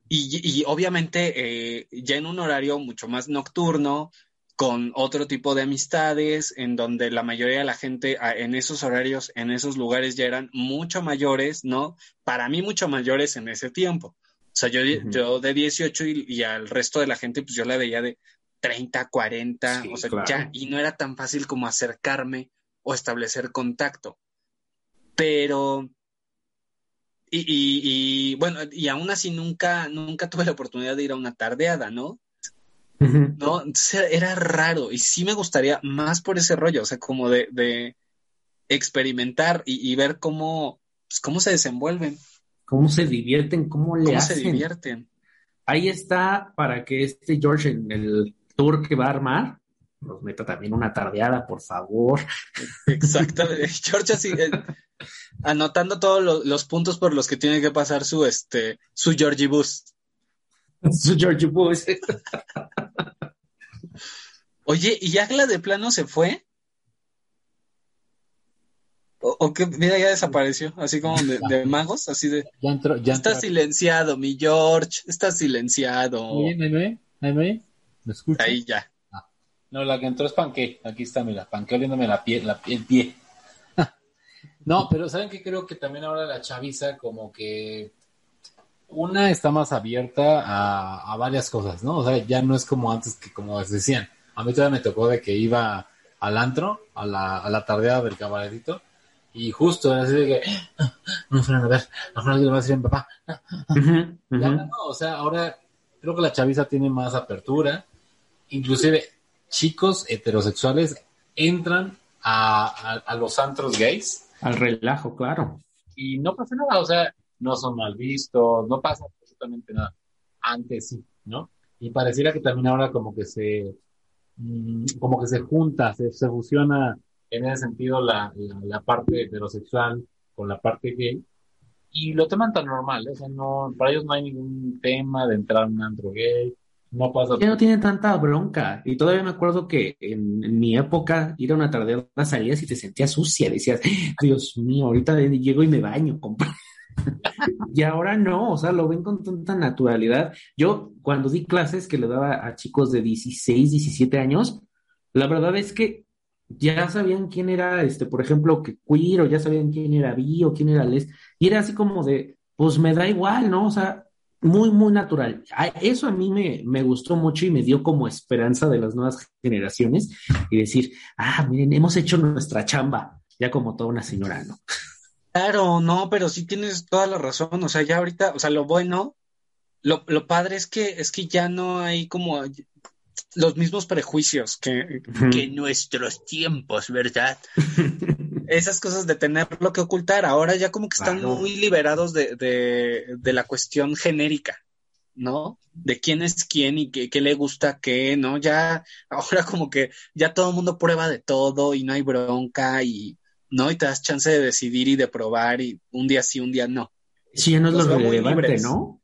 y, y, obviamente eh, ya en un horario mucho más nocturno, con otro tipo de amistades, en donde la mayoría de la gente en esos horarios, en esos lugares ya eran mucho mayores, ¿no? Para mí mucho mayores en ese tiempo. O sea, yo, yo de 18 y, al resto de la gente, pues yo la veía de 30, 40, o sea, ya, y no era tan fácil como acercarme o establecer contacto. Pero, y, y, y, bueno, y aún así nunca, nunca tuve la oportunidad de ir a una tardeada, ¿no? ¿no? era raro y sí me gustaría más por ese rollo, o sea, como de, experimentar y, ver cómo, pues, cómo se desenvuelven. Cómo se divierten, cómo le ¿Cómo se divierten. Ahí está para que este George en el tour que va a armar, nos meta también una tardeada, por favor. Exactamente. George así, eh, anotando todos los, puntos por los que tiene que pasar su, este, su Georgie Bus. su Georgie Bus. Oye, ¿y Agla de plano se fue? O, que, mira, ya desapareció, así como de, magos, así de... Ya entró, ya está silenciado, mi George, está silenciado. Ahí me ahí me escucha? Ahí ya. Ah. No, la que entró es Panque, aquí está, mira, Panque oliéndome la piel, la, el pie. no, pero ¿saben qué? Creo que también ahora la chaviza como que una está más abierta a, a, varias cosas, ¿no? O sea, ya no es como antes que como decían. A mí todavía me tocó de que iba al antro, a la, a la tardeada del cabaretito, y justo así de que, ah, no fueron a ver, no fueron a decir a mi papá. Ya no, o sea, ahora creo que la chaviza tiene más apertura. Inclusive chicos heterosexuales entran a, a, los antros gays. Al relajo, claro. Y no pasa nada, o sea, no son mal vistos, no pasa absolutamente nada. Antes sí, ¿no? Y pareciera que también ahora como que se, mm, como que se junta, se, se fusiona en ese sentido la, la, parte heterosexual con la parte gay y lo toman tan normal, ¿eh? o sea, no, para ellos no hay ningún tema de entrar a un antro gay, no pasa. Ya no tiene tanta bronca. Y todavía me acuerdo que en, mi época ir a una tarde salías y te sentías sucia, decías, Dios mío, ahorita llego y me baño, compadre. y ahora no, o sea, lo ven con tanta naturalidad. Yo cuando di clases que le daba a chicos de 16, 17 años, la verdad es que ya sabían quién era, este, por ejemplo, que queer, o ya sabían quién era bi, o quién era les, y era así como de, pues me da igual, ¿no? O sea, muy, muy natural. Eso a mí me, me gustó mucho y me dio como esperanza de las nuevas generaciones y decir, ah, miren, hemos hecho nuestra chamba, ya como toda una señora, ¿no? Claro, no, pero sí tienes toda la razón, o sea, ya ahorita, o sea, lo bueno, lo, lo padre es que, es que ya no hay como, los mismos prejuicios que, en nuestros tiempos, ¿verdad? Esas cosas de tener lo que ocultar, ahora ya como que están muy liberados de, de, la cuestión genérica, ¿no? De quién es quién y qué, qué, le gusta qué, ¿no? Ya, ahora como que ya todo el mundo prueba de todo y no hay bronca y, ¿no? Y te das chance de decidir y de probar y un día sí, un día no. Sí, ya no es lo relevante, ¿no?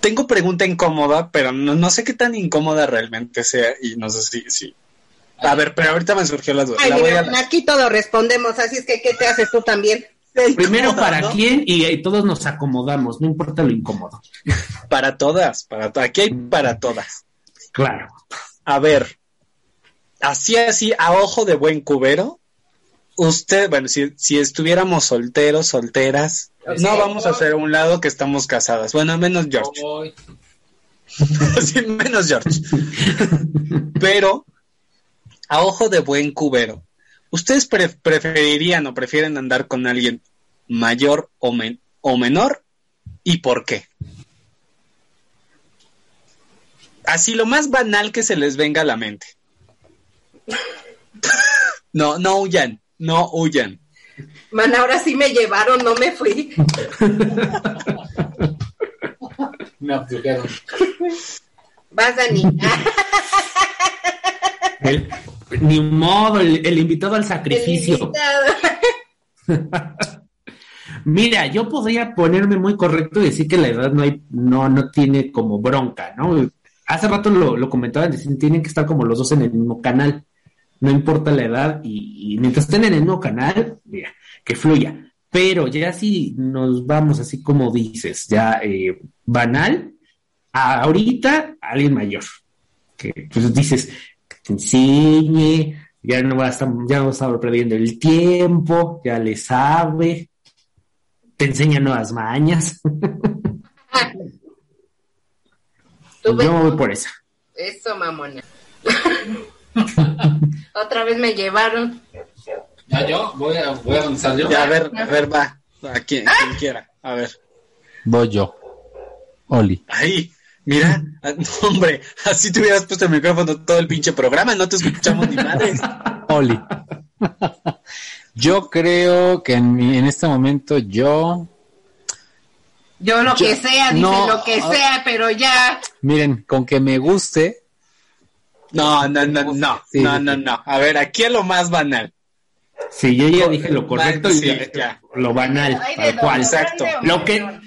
tengo pregunta incómoda, pero no, sé qué tan incómoda realmente sea y no sé si... si... A ver, pero ahorita me surgió la duda. Aquí todo respondemos, así es que ¿qué te haces tú también? Primero para quién y, todos nos acomodamos, no importa lo incómodo. Para todas, para aquí hay para todas. Claro. A ver, así así a ojo de buen cubero, usted, bueno, si, si estuviéramos solteros, solteras, no vamos a hacer un lado que estamos casadas. Bueno, menos George. sí, menos George. Pero, a ojo de buen cubero, ¿ustedes preferirían o prefieren andar con alguien mayor o, o menor? ¿Y por qué? Así lo más banal que se les venga a la mente. no, no huyan, no huyan. Man, ahora sí me llevaron, no me fui. me abdujeron. Vas, Dani. ni modo, el, invitado al sacrificio. Mira, yo podría ponerme muy correcto y decir que la edad no hay, no, no tiene como bronca, ¿no? Hace rato lo, lo comentaban, tienen que estar como los dos en el mismo canal no importa la edad y, mientras estén en el mismo canal, mira, que fluya. Pero ya si nos vamos así como dices, ya eh, banal, ahorita alguien mayor, que pues dices, te enseñe, ya no va a estar, ya no estar perdiendo el tiempo, ya le sabe, te enseña nuevas mañas. Yo voy por esa. Eso, mamona. Otra vez me llevaron. Ya yo, voy a, voy a avanzar yo. Ya, a ver, a ver, va. A quien, quien quiera. A ver. Voy yo. Oli. Ahí. Mira, hombre, así te hubieras puesto el micrófono todo el pinche programa, no te escuchamos ni madres. Oli. Yo creo que en, mi, en este momento yo. Yo lo que sea, dice lo que sea, pero ya. Miren, con que me guste, No, no, no, no, no, no, no. A ver, aquí es lo más banal. Sí, yo ya dije lo correcto y lo banal, tal cual. Exacto. Lo que,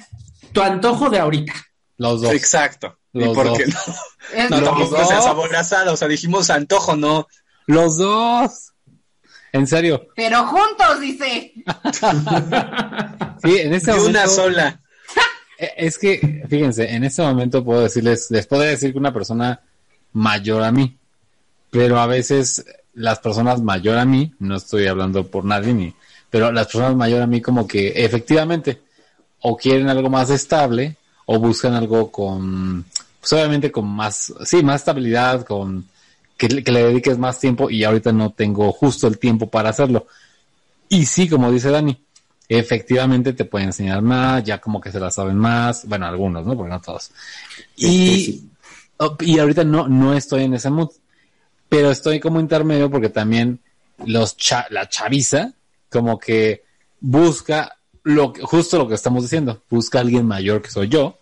tu antojo de ahorita. Los dos. Exacto. ¿Y por qué no? No, tampoco es el o sea, dijimos antojo, no. Los dos. En serio. Pero juntos, dice. sí, en este momento. una sola. Eh, es que, fíjense, en este momento puedo decirles, les puedo decir que una persona mayor a mí, pero a veces las personas mayor a mí, no estoy hablando por nadie ni, pero las personas mayor a mí como que efectivamente o quieren algo más estable o buscan algo con, pues obviamente con más, sí, más estabilidad, con que, le dediques más tiempo y ahorita no tengo justo el tiempo para hacerlo. Y sí, como dice Dani, efectivamente te puede enseñar más, ya como que se la saben más, bueno, algunos, ¿no? Porque no todos. Y, oh, y ahorita no, no estoy en ese mood, pero estoy como intermedio porque también los la chaviza como que busca lo justo lo que estamos diciendo, busca a alguien mayor que soy yo,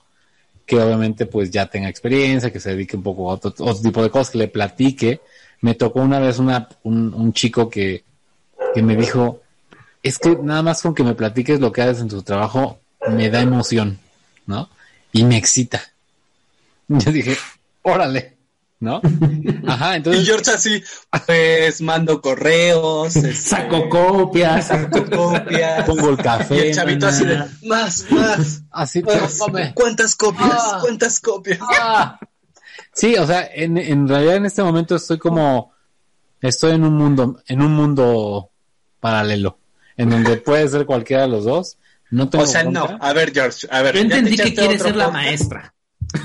que obviamente pues ya tenga experiencia, que se dedique un poco a otro, tipo de cosas, que le platique. Me tocó una vez una, un, chico que, que me dijo, es que nada más con que me platiques lo que haces en tu trabajo, me da emoción, ¿no? Y me excita. Yo dije, órale. ¿No? Ajá, entonces. Y George así, pues mando correos, este, saco copias, saco copias, pongo el café. Y el chavito así de, más, más. Así, ¿cuántas copias? Ah. ¿Cuántas copias? Ah. Sí, o sea, en, en realidad en este momento estoy como, estoy en un mundo, en un mundo paralelo, en donde puede ser cualquiera de los dos. No tengo o sea, no, a ver, George, a ver. Yo entendí que quiere ser la maestra.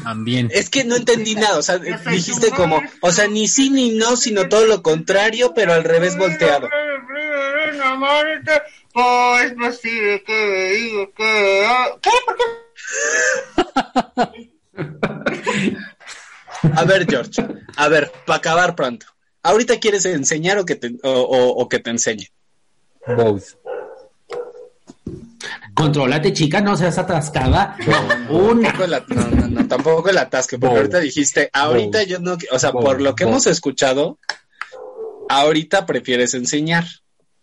También. Es que no entendí nada, o sea, dijiste como, o sea, ni sí ni no, sino todo lo contrario, pero al revés volteado. es posible que que... ¿Qué? ¿Por qué? A ver, George, a ver, para acabar pronto. ¿Ahorita quieres enseñar o que te, o, o que te enseñe? Both. Controlate, chica, no seas atascada. No, no, no, tampoco el atasque, porque ahorita dijiste, ahorita yo no, o sea, por lo que hemos escuchado, ahorita prefieres enseñar.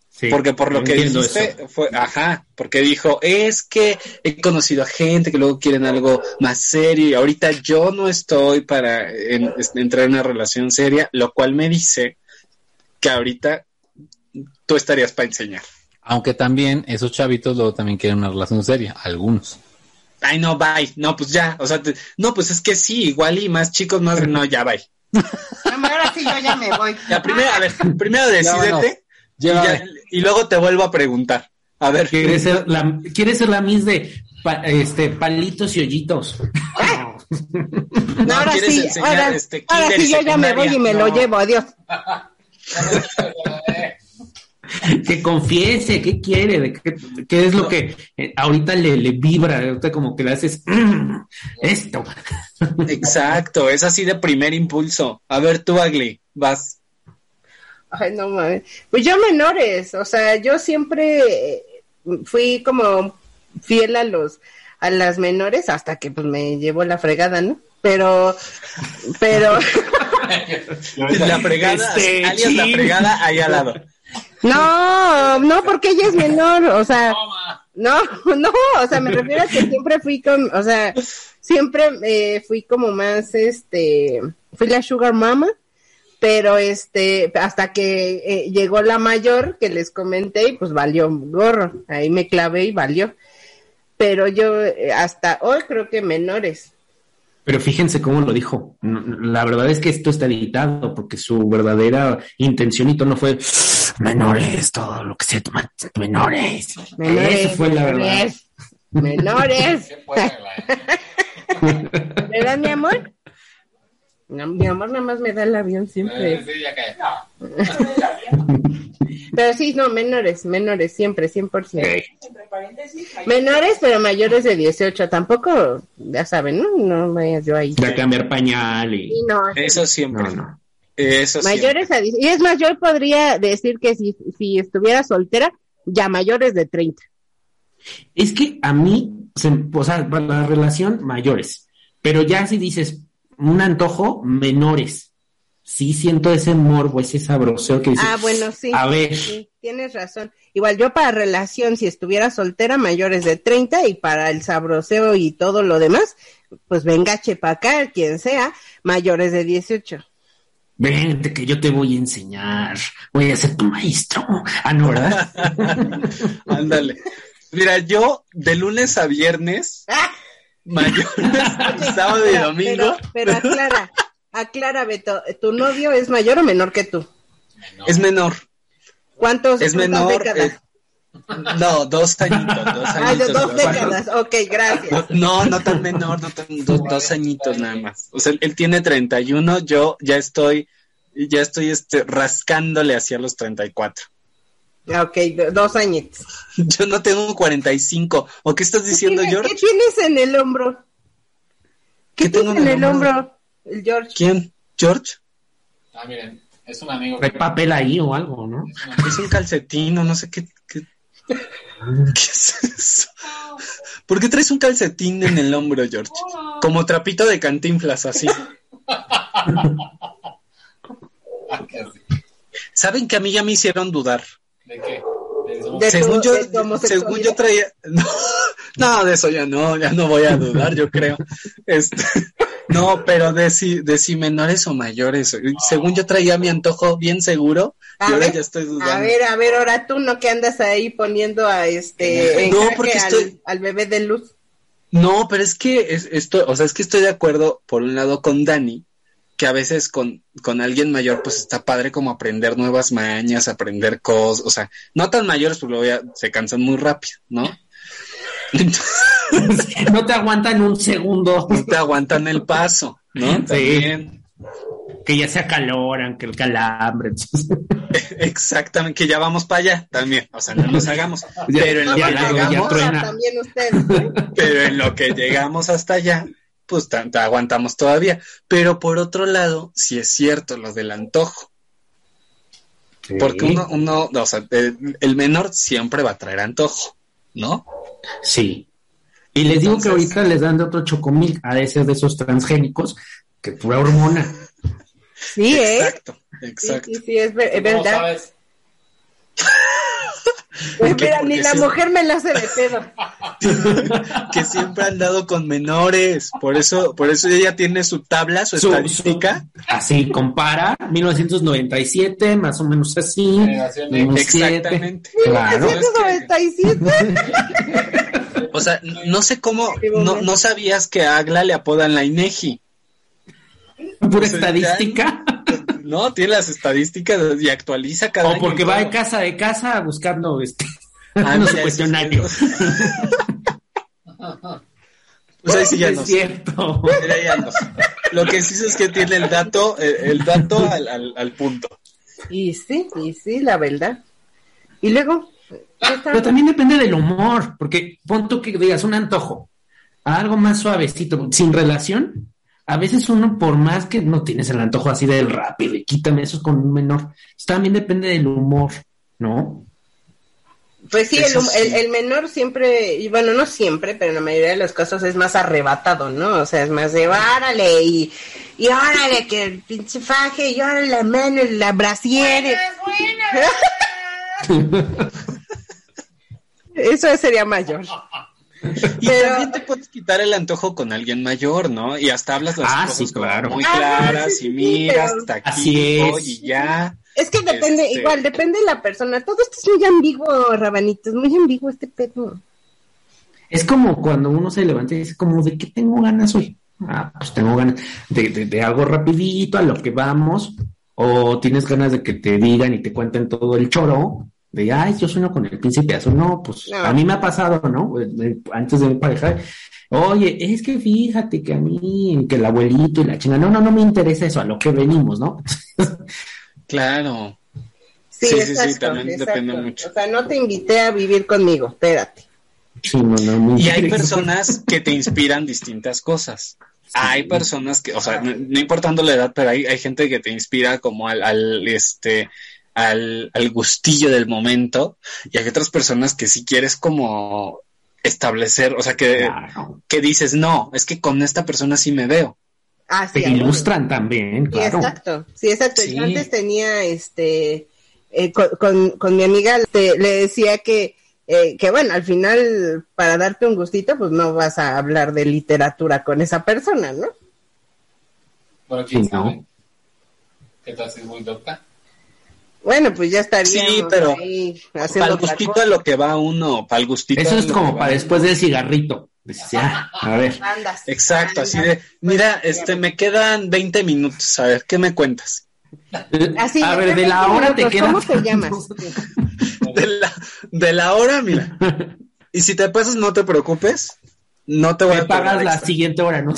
Sí, porque por lo que dijiste fue, ajá, porque dijo, es que he conocido a gente que luego quieren algo más serio y ahorita yo no estoy para entrar en una relación seria, lo cual me dice que ahorita tú estarías para enseñar. Aunque también esos chavitos luego también quieren una relación seria, algunos. Ay, no, bye. No, pues ya. O sea, no, pues es que sí, igual y más chicos, más. No, ya, bye. ahora sí yo ya me voy. Ya, primero, a ver, primero decídete y, luego te vuelvo a preguntar. A ver. ¿Quieres ser la, ¿quieres ser la Miss de este, palitos y hoyitos? no, ahora sí, ahora, este, ahora sí yo ya me voy y me lo llevo. Adiós. que confiese, qué quiere, qué, es lo que eh, ahorita le, le vibra, ahorita como que le haces mm, esto. Exacto, es así de primer impulso. A ver, tú, Agli, vas. Ay, no mames. Pues yo menores, o sea, yo siempre fui como fiel a los a las menores hasta que pues me llevó la fregada, ¿no? Pero pero la fregada, este, alias la fregada ahí al lado. No, no, porque ella es menor, o sea, no, no, o sea, me refiero a que siempre fui con, o sea, siempre eh, fui como más, este, fui la sugar mama, pero este, hasta que eh, llegó la mayor que les comenté y pues valió gorro, ahí me clavé y valió, pero yo eh, hasta hoy creo que menores, pero fíjense cómo lo dijo. La verdad es que esto está editado porque su verdadera intención y tono fue menores, todo lo que sea, menores. Menores. Eso fue la verdad. Menores. ¿Verdad, mi amor? mi amor nada más me da el avión siempre. pero sí, no, menores, menores, siempre, 100%. Menores, pero mayores de 18. Tampoco, ya saben, ¿no? No vayas yo ahí. De cambiar pañal y... eso siempre. No, Eso mayores a, y es más, yo podría decir que si, si estuviera soltera, ya mayores de 30. Es que a mí, o sea, para la relación, mayores. Pero ya si dices, un antojo menores. sí siento ese morbo, ese sabroseo que dice. Ah, bueno, sí. A ver. tienes razón. Igual yo para relación, si estuviera soltera, mayores de 30 y para el sabroseo y todo lo demás, pues venga chepacar, quien sea, mayores de 18. Vente que yo te voy a enseñar, voy a ser tu maestro. Ah, no, ¿verdad? Ándale. Mira, yo de lunes a viernes, mayores, sábado y domingo. Pero, aclara, aclara, Beto, ¿tu novio es mayor o menor que tú? Es menor. ¿Cuántos? Es menor. Eh, no, dos añitos, dos añitos. dos décadas, ok, gracias. No, no tan menor, no tan, dos añitos nada más. O sea, él tiene 31, yo ya estoy, ya estoy este, rascándole hacia los 34. Ok, dos añitos. Yo no tengo 45. ¿O qué estás diciendo, George? ¿Qué tienes en el hombro? ¿Qué, tienes en el hombro? El George. ¿Quién? ¿George? Ah, miren, es un amigo. Hay papel ahí o algo, ¿no? Es un calcetín o no sé qué, qué... ¿Qué es eso? ¿Por qué traes un calcetín en el hombro, George? Como trapito de cantinflas, así. ¿Saben que a mí ya me hicieron dudar? ¿De qué? según, yo, según yo traía... No, de eso ya no, ya no voy a dudar, yo creo. Este, no, pero de si, de si menores o mayores. Según yo traía mi antojo bien seguro, y ahora ya estoy dudando. A ver, a ver, ahora tú no que andas ahí poniendo a este no, porque estoy... al, bebé de luz. No, pero es que es, esto, o sea, es que estoy de acuerdo por un lado con Dani, que a veces con, con alguien mayor pues está padre como aprender nuevas mañas, aprender cosas, o sea, no tan mayores porque luego ya se cansan muy rápido, ¿no? no te aguantan un segundo. No te aguantan el paso, ¿no? Sí. Que ya se acaloran, que el calambre. Exactamente, que ya vamos para allá también. O sea, no nos hagamos. Pero en lo que llegamos. Pero en lo que llegamos hasta allá, pues te, aguantamos todavía. Pero por otro lado, si es cierto lo del antojo. Porque uno, uno, o sea, el, menor siempre va a traer antojo, ¿no? Sí. Y les digo que ahorita les dan de otro chocomil a ese de esos transgénicos, que pura hormona. Sí, ¿eh? Exacto, exacto. Sí, sí, es, verdad. Pues mira, ni la mujer me la hace de pedo. que siempre han dado con menores. Por eso, por eso ella tiene su tabla, su, estadística. así, compara 1997, más o menos así. Exactamente. Claro. 1997. o sea, no sé cómo, no, no sabías que a Agla le apodan la INEGI. Pura estadística. No, tiene las estadísticas y actualiza cada O porque va de casa de casa buscando este ah, unos cuestionarios. pues ahí sí ya es no cierto. Lo que sí es que tiene el dato, el, dato al, al, al, punto. Y sí, y sí, la verdad. Y luego. Pero también depende del humor, porque pon tú que digas un antojo, algo más suavecito, sin relación, a veces uno, por más que no tienes el antojo así del rápido y quítame eso con un menor, también depende del humor, ¿no? Pues sí, el, menor siempre, y bueno, no siempre, pero en la mayoría de los casos es más arrebatado, ¿no? O sea, es más de órale y, y órale que el pinche faje y órale la mano y la brasiere. Eso sería mayor. Y también te puedes quitar el antojo con alguien mayor, ¿no? Y hasta hablas las ah, cosas claro. muy claras y miras hasta aquí y ya. Es que depende, este igual, depende de la persona. Todo esto es muy ambiguo, Rabanito, es muy ambiguo este pedo. Es como cuando uno se levanta y dice, como, ¿de qué tengo ganas hoy? Ah, pues tengo ganas de, de, de algo rapidito, a lo que vamos, o tienes ganas de que te digan y te cuenten todo el choro, de, ay, yo sueño con el príncipe azul. No, pues a mí me ha pasado, ¿no? Antes de mi pareja, oye, es que fíjate que a mí, que el abuelito y la chinga, no, no, no me interesa eso, a lo que venimos, ¿no? claro. Sí, sí, sí, también depende mucho. O sea, no te invité a vivir conmigo, espérate. Sí, no, no, y hay personas que te inspiran distintas cosas. Hay personas que, o sea, no, importando la edad, pero hay, hay gente que te inspira como al, al este, al, al gustillo del momento y hay otras personas que si quieres como establecer, o sea, que, que dices, no, es que con esta persona sí me veo. Ah, sí, ilustran también, claro. Sí, exacto, sí, exacto. Yo antes tenía, este, eh, con, con, mi amiga, le decía que, eh, que bueno, al final, para darte un gustito, pues no vas a hablar de literatura con esa persona, ¿no? Bueno, ¿quién no. ¿Qué tal si es muy docta? Bueno, pues ya estaría. Sí, pero para el gustito a lo que va uno, para el gustito. Eso es como para después del cigarrito. Ya, a ver. Exacto, así de, mira, este, me quedan 20 minutos, a ver, ¿qué me cuentas? Así, a ver, de la hora te quedan. ¿Cómo te llamas? De la, de la hora, mira. Y si te pasas, no te preocupes. No te voy a pagar la siguiente hora, no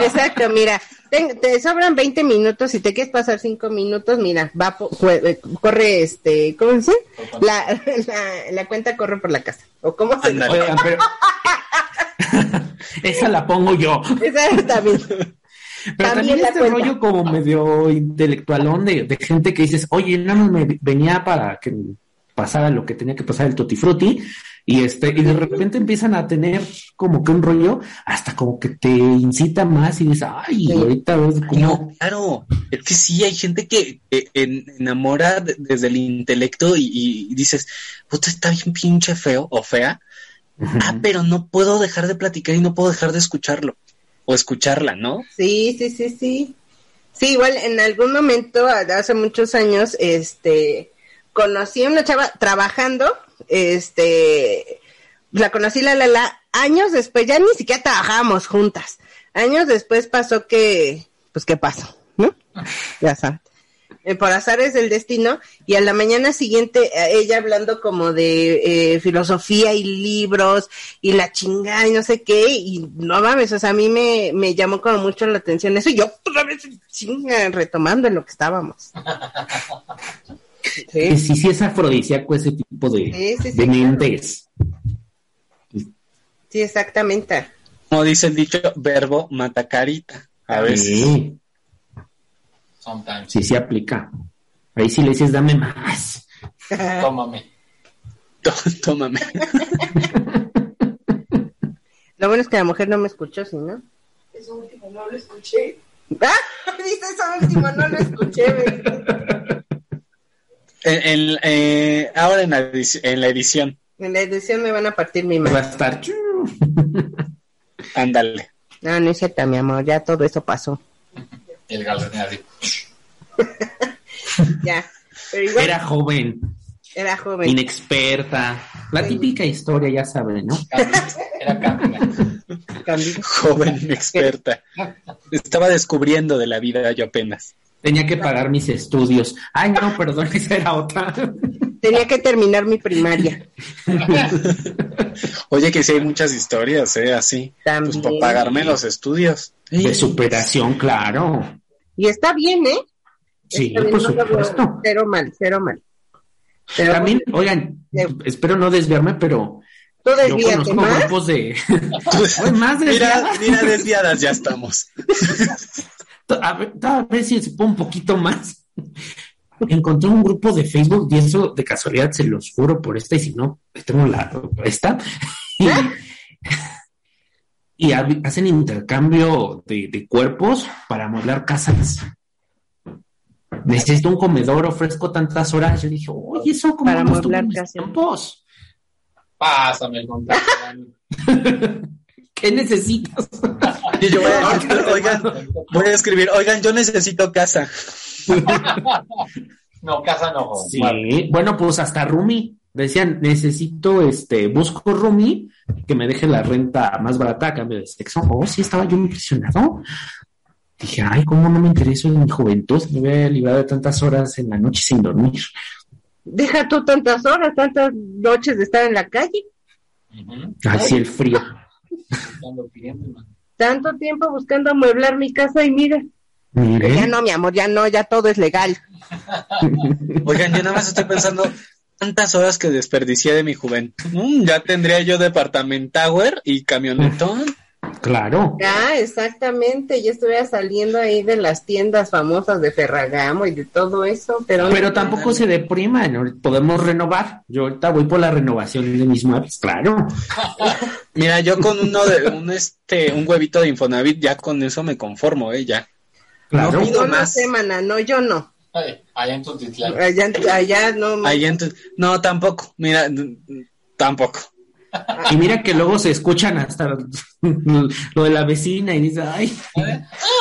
Exacto, mira, te, sobran 20 minutos, si te quieres pasar 5 minutos, mira, va, eh, corre, este, ¿cómo se dice? La, la, cuenta corre por la casa. ¿O cómo se dice? Esa la pongo yo. Esa también. Pero también, este rollo como medio intelectualón de, de gente que dices, oye, no me venía para que pasara lo que tenía que pasar el Tutti Frutti, y este, y de repente empiezan a tener como que un rollo, hasta como que te incita más y dices, ay, ahorita ves como. claro, es que sí, hay gente que, enamora desde el intelecto y, dices, puta, está bien pinche feo o fea. Ah, pero no puedo dejar de platicar y no puedo dejar de escucharlo o escucharla, ¿no? Sí, sí, sí, sí. Sí, igual en algún momento, hace muchos años, este, conocí a una chava trabajando, este, la conocí la la la, años después, ya ni siquiera trabajábamos juntas. Años después pasó que, pues, ¿qué pasó? ¿No? Ya sabes. Eh, por azares del destino, y a la mañana siguiente eh, ella hablando como de eh, filosofía y libros y la chingada y no sé qué, y no mames, o sea, a mí me, me llamó como mucho la atención eso, y yo otra vez chinga, retomando en lo que estábamos. Sí, sí, sí es afrodisíaco ese tipo de, de mentes. Sí, exactamente. Como dice el dicho, verbo mata carita. A veces. Sí. Sí, sí aplica. Ahí sí le dices, dame más. Tómame. Tómame. Lo bueno es que la mujer no me escuchó, ¿sí, no? Eso último no lo escuché. ¡Ah! Dice eso último no lo escuché. En, eh, ahora en la, edición, en la edición. En la edición me van a partir mi mano. Va a estar. Ándale. No, no es cierto, mi amor, ya todo eso pasó. El así. ya. Era joven. Era joven. Inexperta. La típica historia, ya saben, ¿no? Era. Joven inexperta. Estaba descubriendo de la vida yo apenas. Tenía que pagar mis estudios. Ay, no, perdón, esa era otra. Tenía que terminar mi primaria. Oye, que sí hay muchas historias, ¿eh? Así. Pues para pagarme los estudios. De superación, claro. Y está bien, ¿eh? Sí, por supuesto. Cero mal, cero mal. También, oigan, espero no desviarme, pero Tú desvíate más. grupos de... más mira, mira, desviadas ya estamos. A ver, a ver si se pone un poquito más. Encontré un grupo de Facebook y eso de casualidad se los juro por esta y si no, tengo la esta. Y, hacen intercambio de, cuerpos para amueblar casas. Necesito un comedor, ofrezco tantas horas. Yo dije, oye, eso como para amueblar casas. Pásame el contacto. ¿Qué necesitas? Y yo voy a, oigan, voy a escribir, oigan, yo necesito casa. No, casa no. Sí, bueno, pues hasta Rumi. Decían, necesito, este, busco Rumi que me deje la renta más barata a cambio de sexo. Oh, sí, estaba yo impresionado. Dije, ay, ¿cómo no me interesó en mi juventud? Me voy a librar de tantas horas en la noche sin dormir. Deja tú tantas horas, tantas noches de estar en la calle. Así el frío. Tanto tiempo buscando amueblar mi casa y mira. Ya no, mi amor, ya no, ya todo es legal. Oigan, yo nada más estoy pensando tantas horas que desperdicié de mi juventud. Mm, ya tendría yo departament tower y camionetón. Claro. Ya, exactamente. Yo estuviera saliendo ahí de las tiendas famosas de Ferragamo y de todo eso, pero... Pero tampoco se deprima, podemos renovar. Yo ahorita voy por la renovación de mis muebles, claro. Mira, yo con uno de un este un huevito de Infonavit ya con eso me conformo, eh, ya. Claro. No pido más. No no, yo no. allá en tu Allá, allá no. Allá en no, tampoco. Mira, tampoco. Y mira que luego se escuchan hasta lo de la vecina y dice, ay,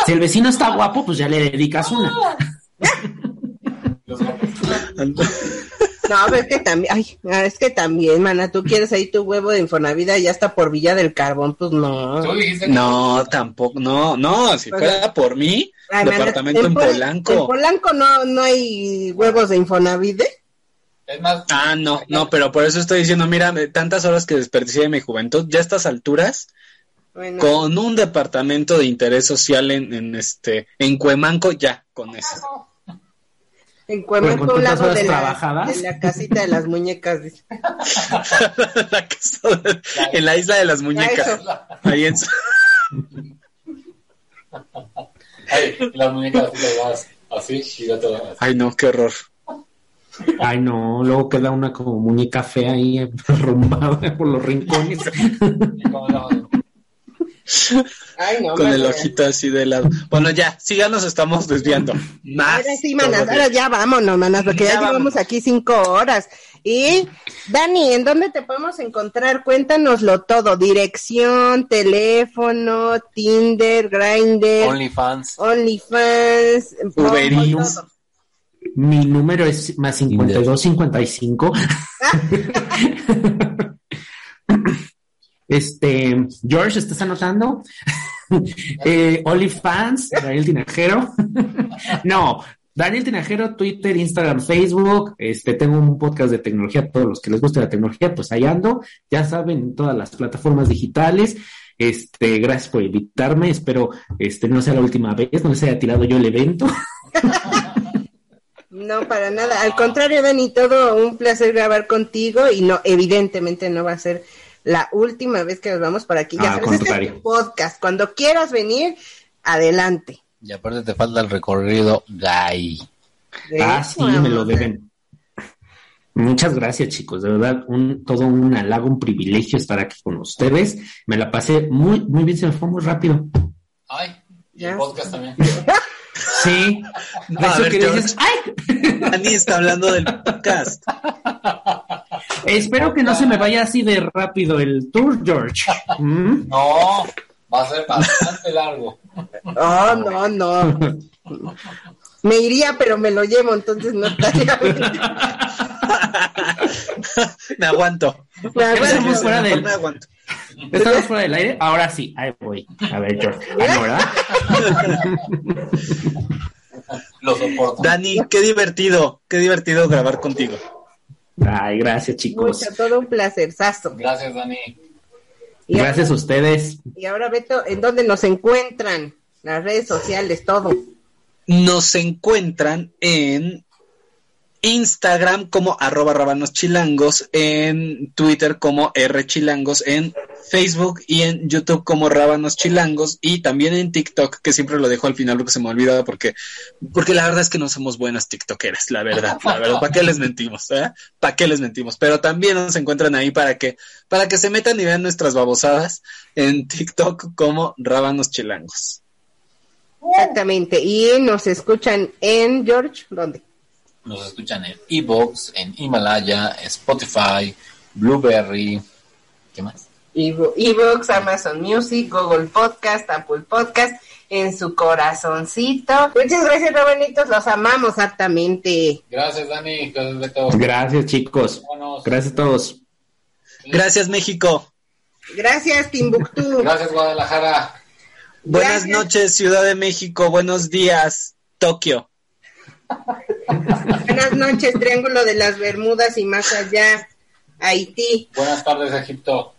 si el vecino está guapo, pues ya le dedicas una. No, es que también, ay, es que también, mana, tú quieres ahí tu huevo de Infonavida y ya está por Villa del Carbón, pues no. No, tampoco, no, no, si fuera por mí, departamento en, Polanco. En Polanco no, no hay huevos de Infonavide. Es más. Ah, no, no, pero por eso estoy diciendo, mira, tantas horas que desperdicié de mi juventud, ya a estas alturas, con un departamento de interés social en, en este, en Cuemanco, ya, con eso. En Cuemanco, un lado de la, de la, casita de las muñecas. la casa en la isla de las muñecas. Ahí en Ay, las muñecas así, y ya todo. Ay, no, qué horror. Ay, no, luego queda una como muñeca fea ahí arrumbada por los rincones. Ay, no, con el ojito así de lado. Bueno, ya, sí, ya nos estamos desviando. Más. Ahora sí, manas, ahora ya vámonos, manas, porque ya, llevamos aquí cinco horas. Y, Dani, ¿en dónde te podemos encontrar? Cuéntanoslo todo. Dirección, teléfono, Tinder, Grindr. OnlyFans. OnlyFans. Uber mi número es más 5255. este, George, ¿estás anotando? eh, OnlyFans, Daniel Tinajero. no, Daniel Tinajero, Twitter, Instagram, Facebook. Este, tengo un podcast de tecnología. Todos los que les guste la tecnología, pues ahí ando. Ya saben, todas las plataformas digitales. Este, gracias por invitarme. Espero, este, no sea la última vez, no les haya tirado yo el evento. No, para nada. Al contrario, Dani, todo un placer grabar contigo y no, evidentemente no va a ser la última vez que nos vamos para aquí. Ya ah, sabes, este podcast. Cuando quieras venir, adelante. Y aparte te falta el recorrido gay. Ah, sí, me lo deben. Muchas gracias, chicos. De verdad, un, todo un halago, un privilegio estar aquí con ustedes. Me la pasé muy, muy bien, se me fue muy rápido. Ay, y el podcast también. Sí. a ver, dices, ¡ay! Dani está hablando del podcast. Espero que no se me vaya así de rápido el tour, George. ¿Mm? No, va a ser bastante largo. No, no, no. Me iría, pero me lo llevo, entonces no estaría me aguanto. Me aguanto. Fuera del... Me aguanto. ¿Estamos fuera del aire? Ahora sí, ahí voy. A ver, George. ¿verdad? Lo soporto. Dani, qué divertido, qué divertido grabar contigo. Ay, gracias, chicos. Mucho, todo un placerzazo. Gracias, Dani. gracias a ustedes. Y ahora, Beto, ¿en dónde nos encuentran? Las redes sociales, todo. Nos encuentran en Instagram como arroba rabanos chilangos, en Twitter como R chilangos, en Facebook y en YouTube como Rábanos Chilangos y también en TikTok, que siempre lo dejo al final porque se me olvidaba porque, porque la verdad es que no somos buenas TikTokeras, la verdad, la verdad, ¿para qué les mentimos? Eh? ¿Para qué les mentimos? Pero también nos encuentran ahí para que, para que se metan y vean nuestras babosadas en TikTok como Rábanos Chilangos. Exactamente, y nos escuchan en George, ¿dónde? Nos escuchan en Evox, en Himalaya, Spotify, Blueberry, ¿qué más? Evox, Amazon Music, Google Podcast, Apple Podcast, en su corazoncito. Muchas gracias, Robenitos, los amamos hartamente. Gracias, Dani. Gracias, Beto. Gracias, chicos. Gracias a todos. Gracias, México. Gracias, Timbuktu. Gracias, Guadalajara. Buenas noches, Ciudad de México. Buenos días, Tokio. Buenas noches, Triángulo de las Bermudas y más allá, Haití. Buenas tardes, Egipto.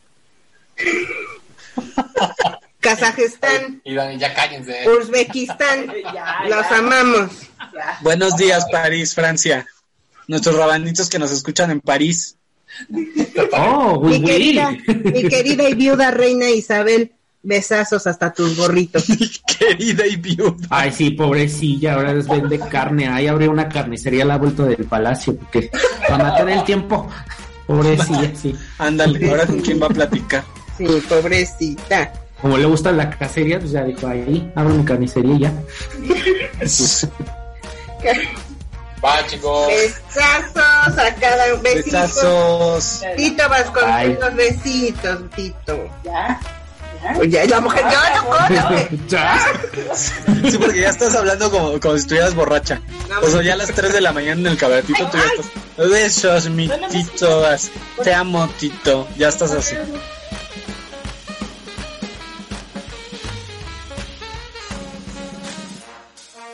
Kazajistán. Y ya cállense. Uzbekistán. Los amamos. Buenos días, París, Francia. Nuestros rabanitos que nos escuchan en París. Oh, mi, querida, mi querida y viuda reina Isabel Besazos hasta tus gorritos. Querida y viuda. Ay, sí, pobrecilla, ahora les vende carne. Ahí abrió una carnicería a la vuelta del palacio, porque para matar el tiempo. Pobrecilla, sí. Ándale, ahora con quién va a platicar. Sí, pobrecita. Como le gusta la cacería, pues ya dijo ahí, abre una carnicería ya. Va, chicos. Besazos a cada besito. Besazos. Tito, vas con los besitos, Tito. ¿Ya? ¿Ya? la mujer ya no corre. Sí, porque ya estás hablando como, como si estuvieras borracha. o sea, ya a las 3 de la mañana en el cabaretito tú ya estás. Besos, mi Tito. Te amo, Tito. Ya estás así.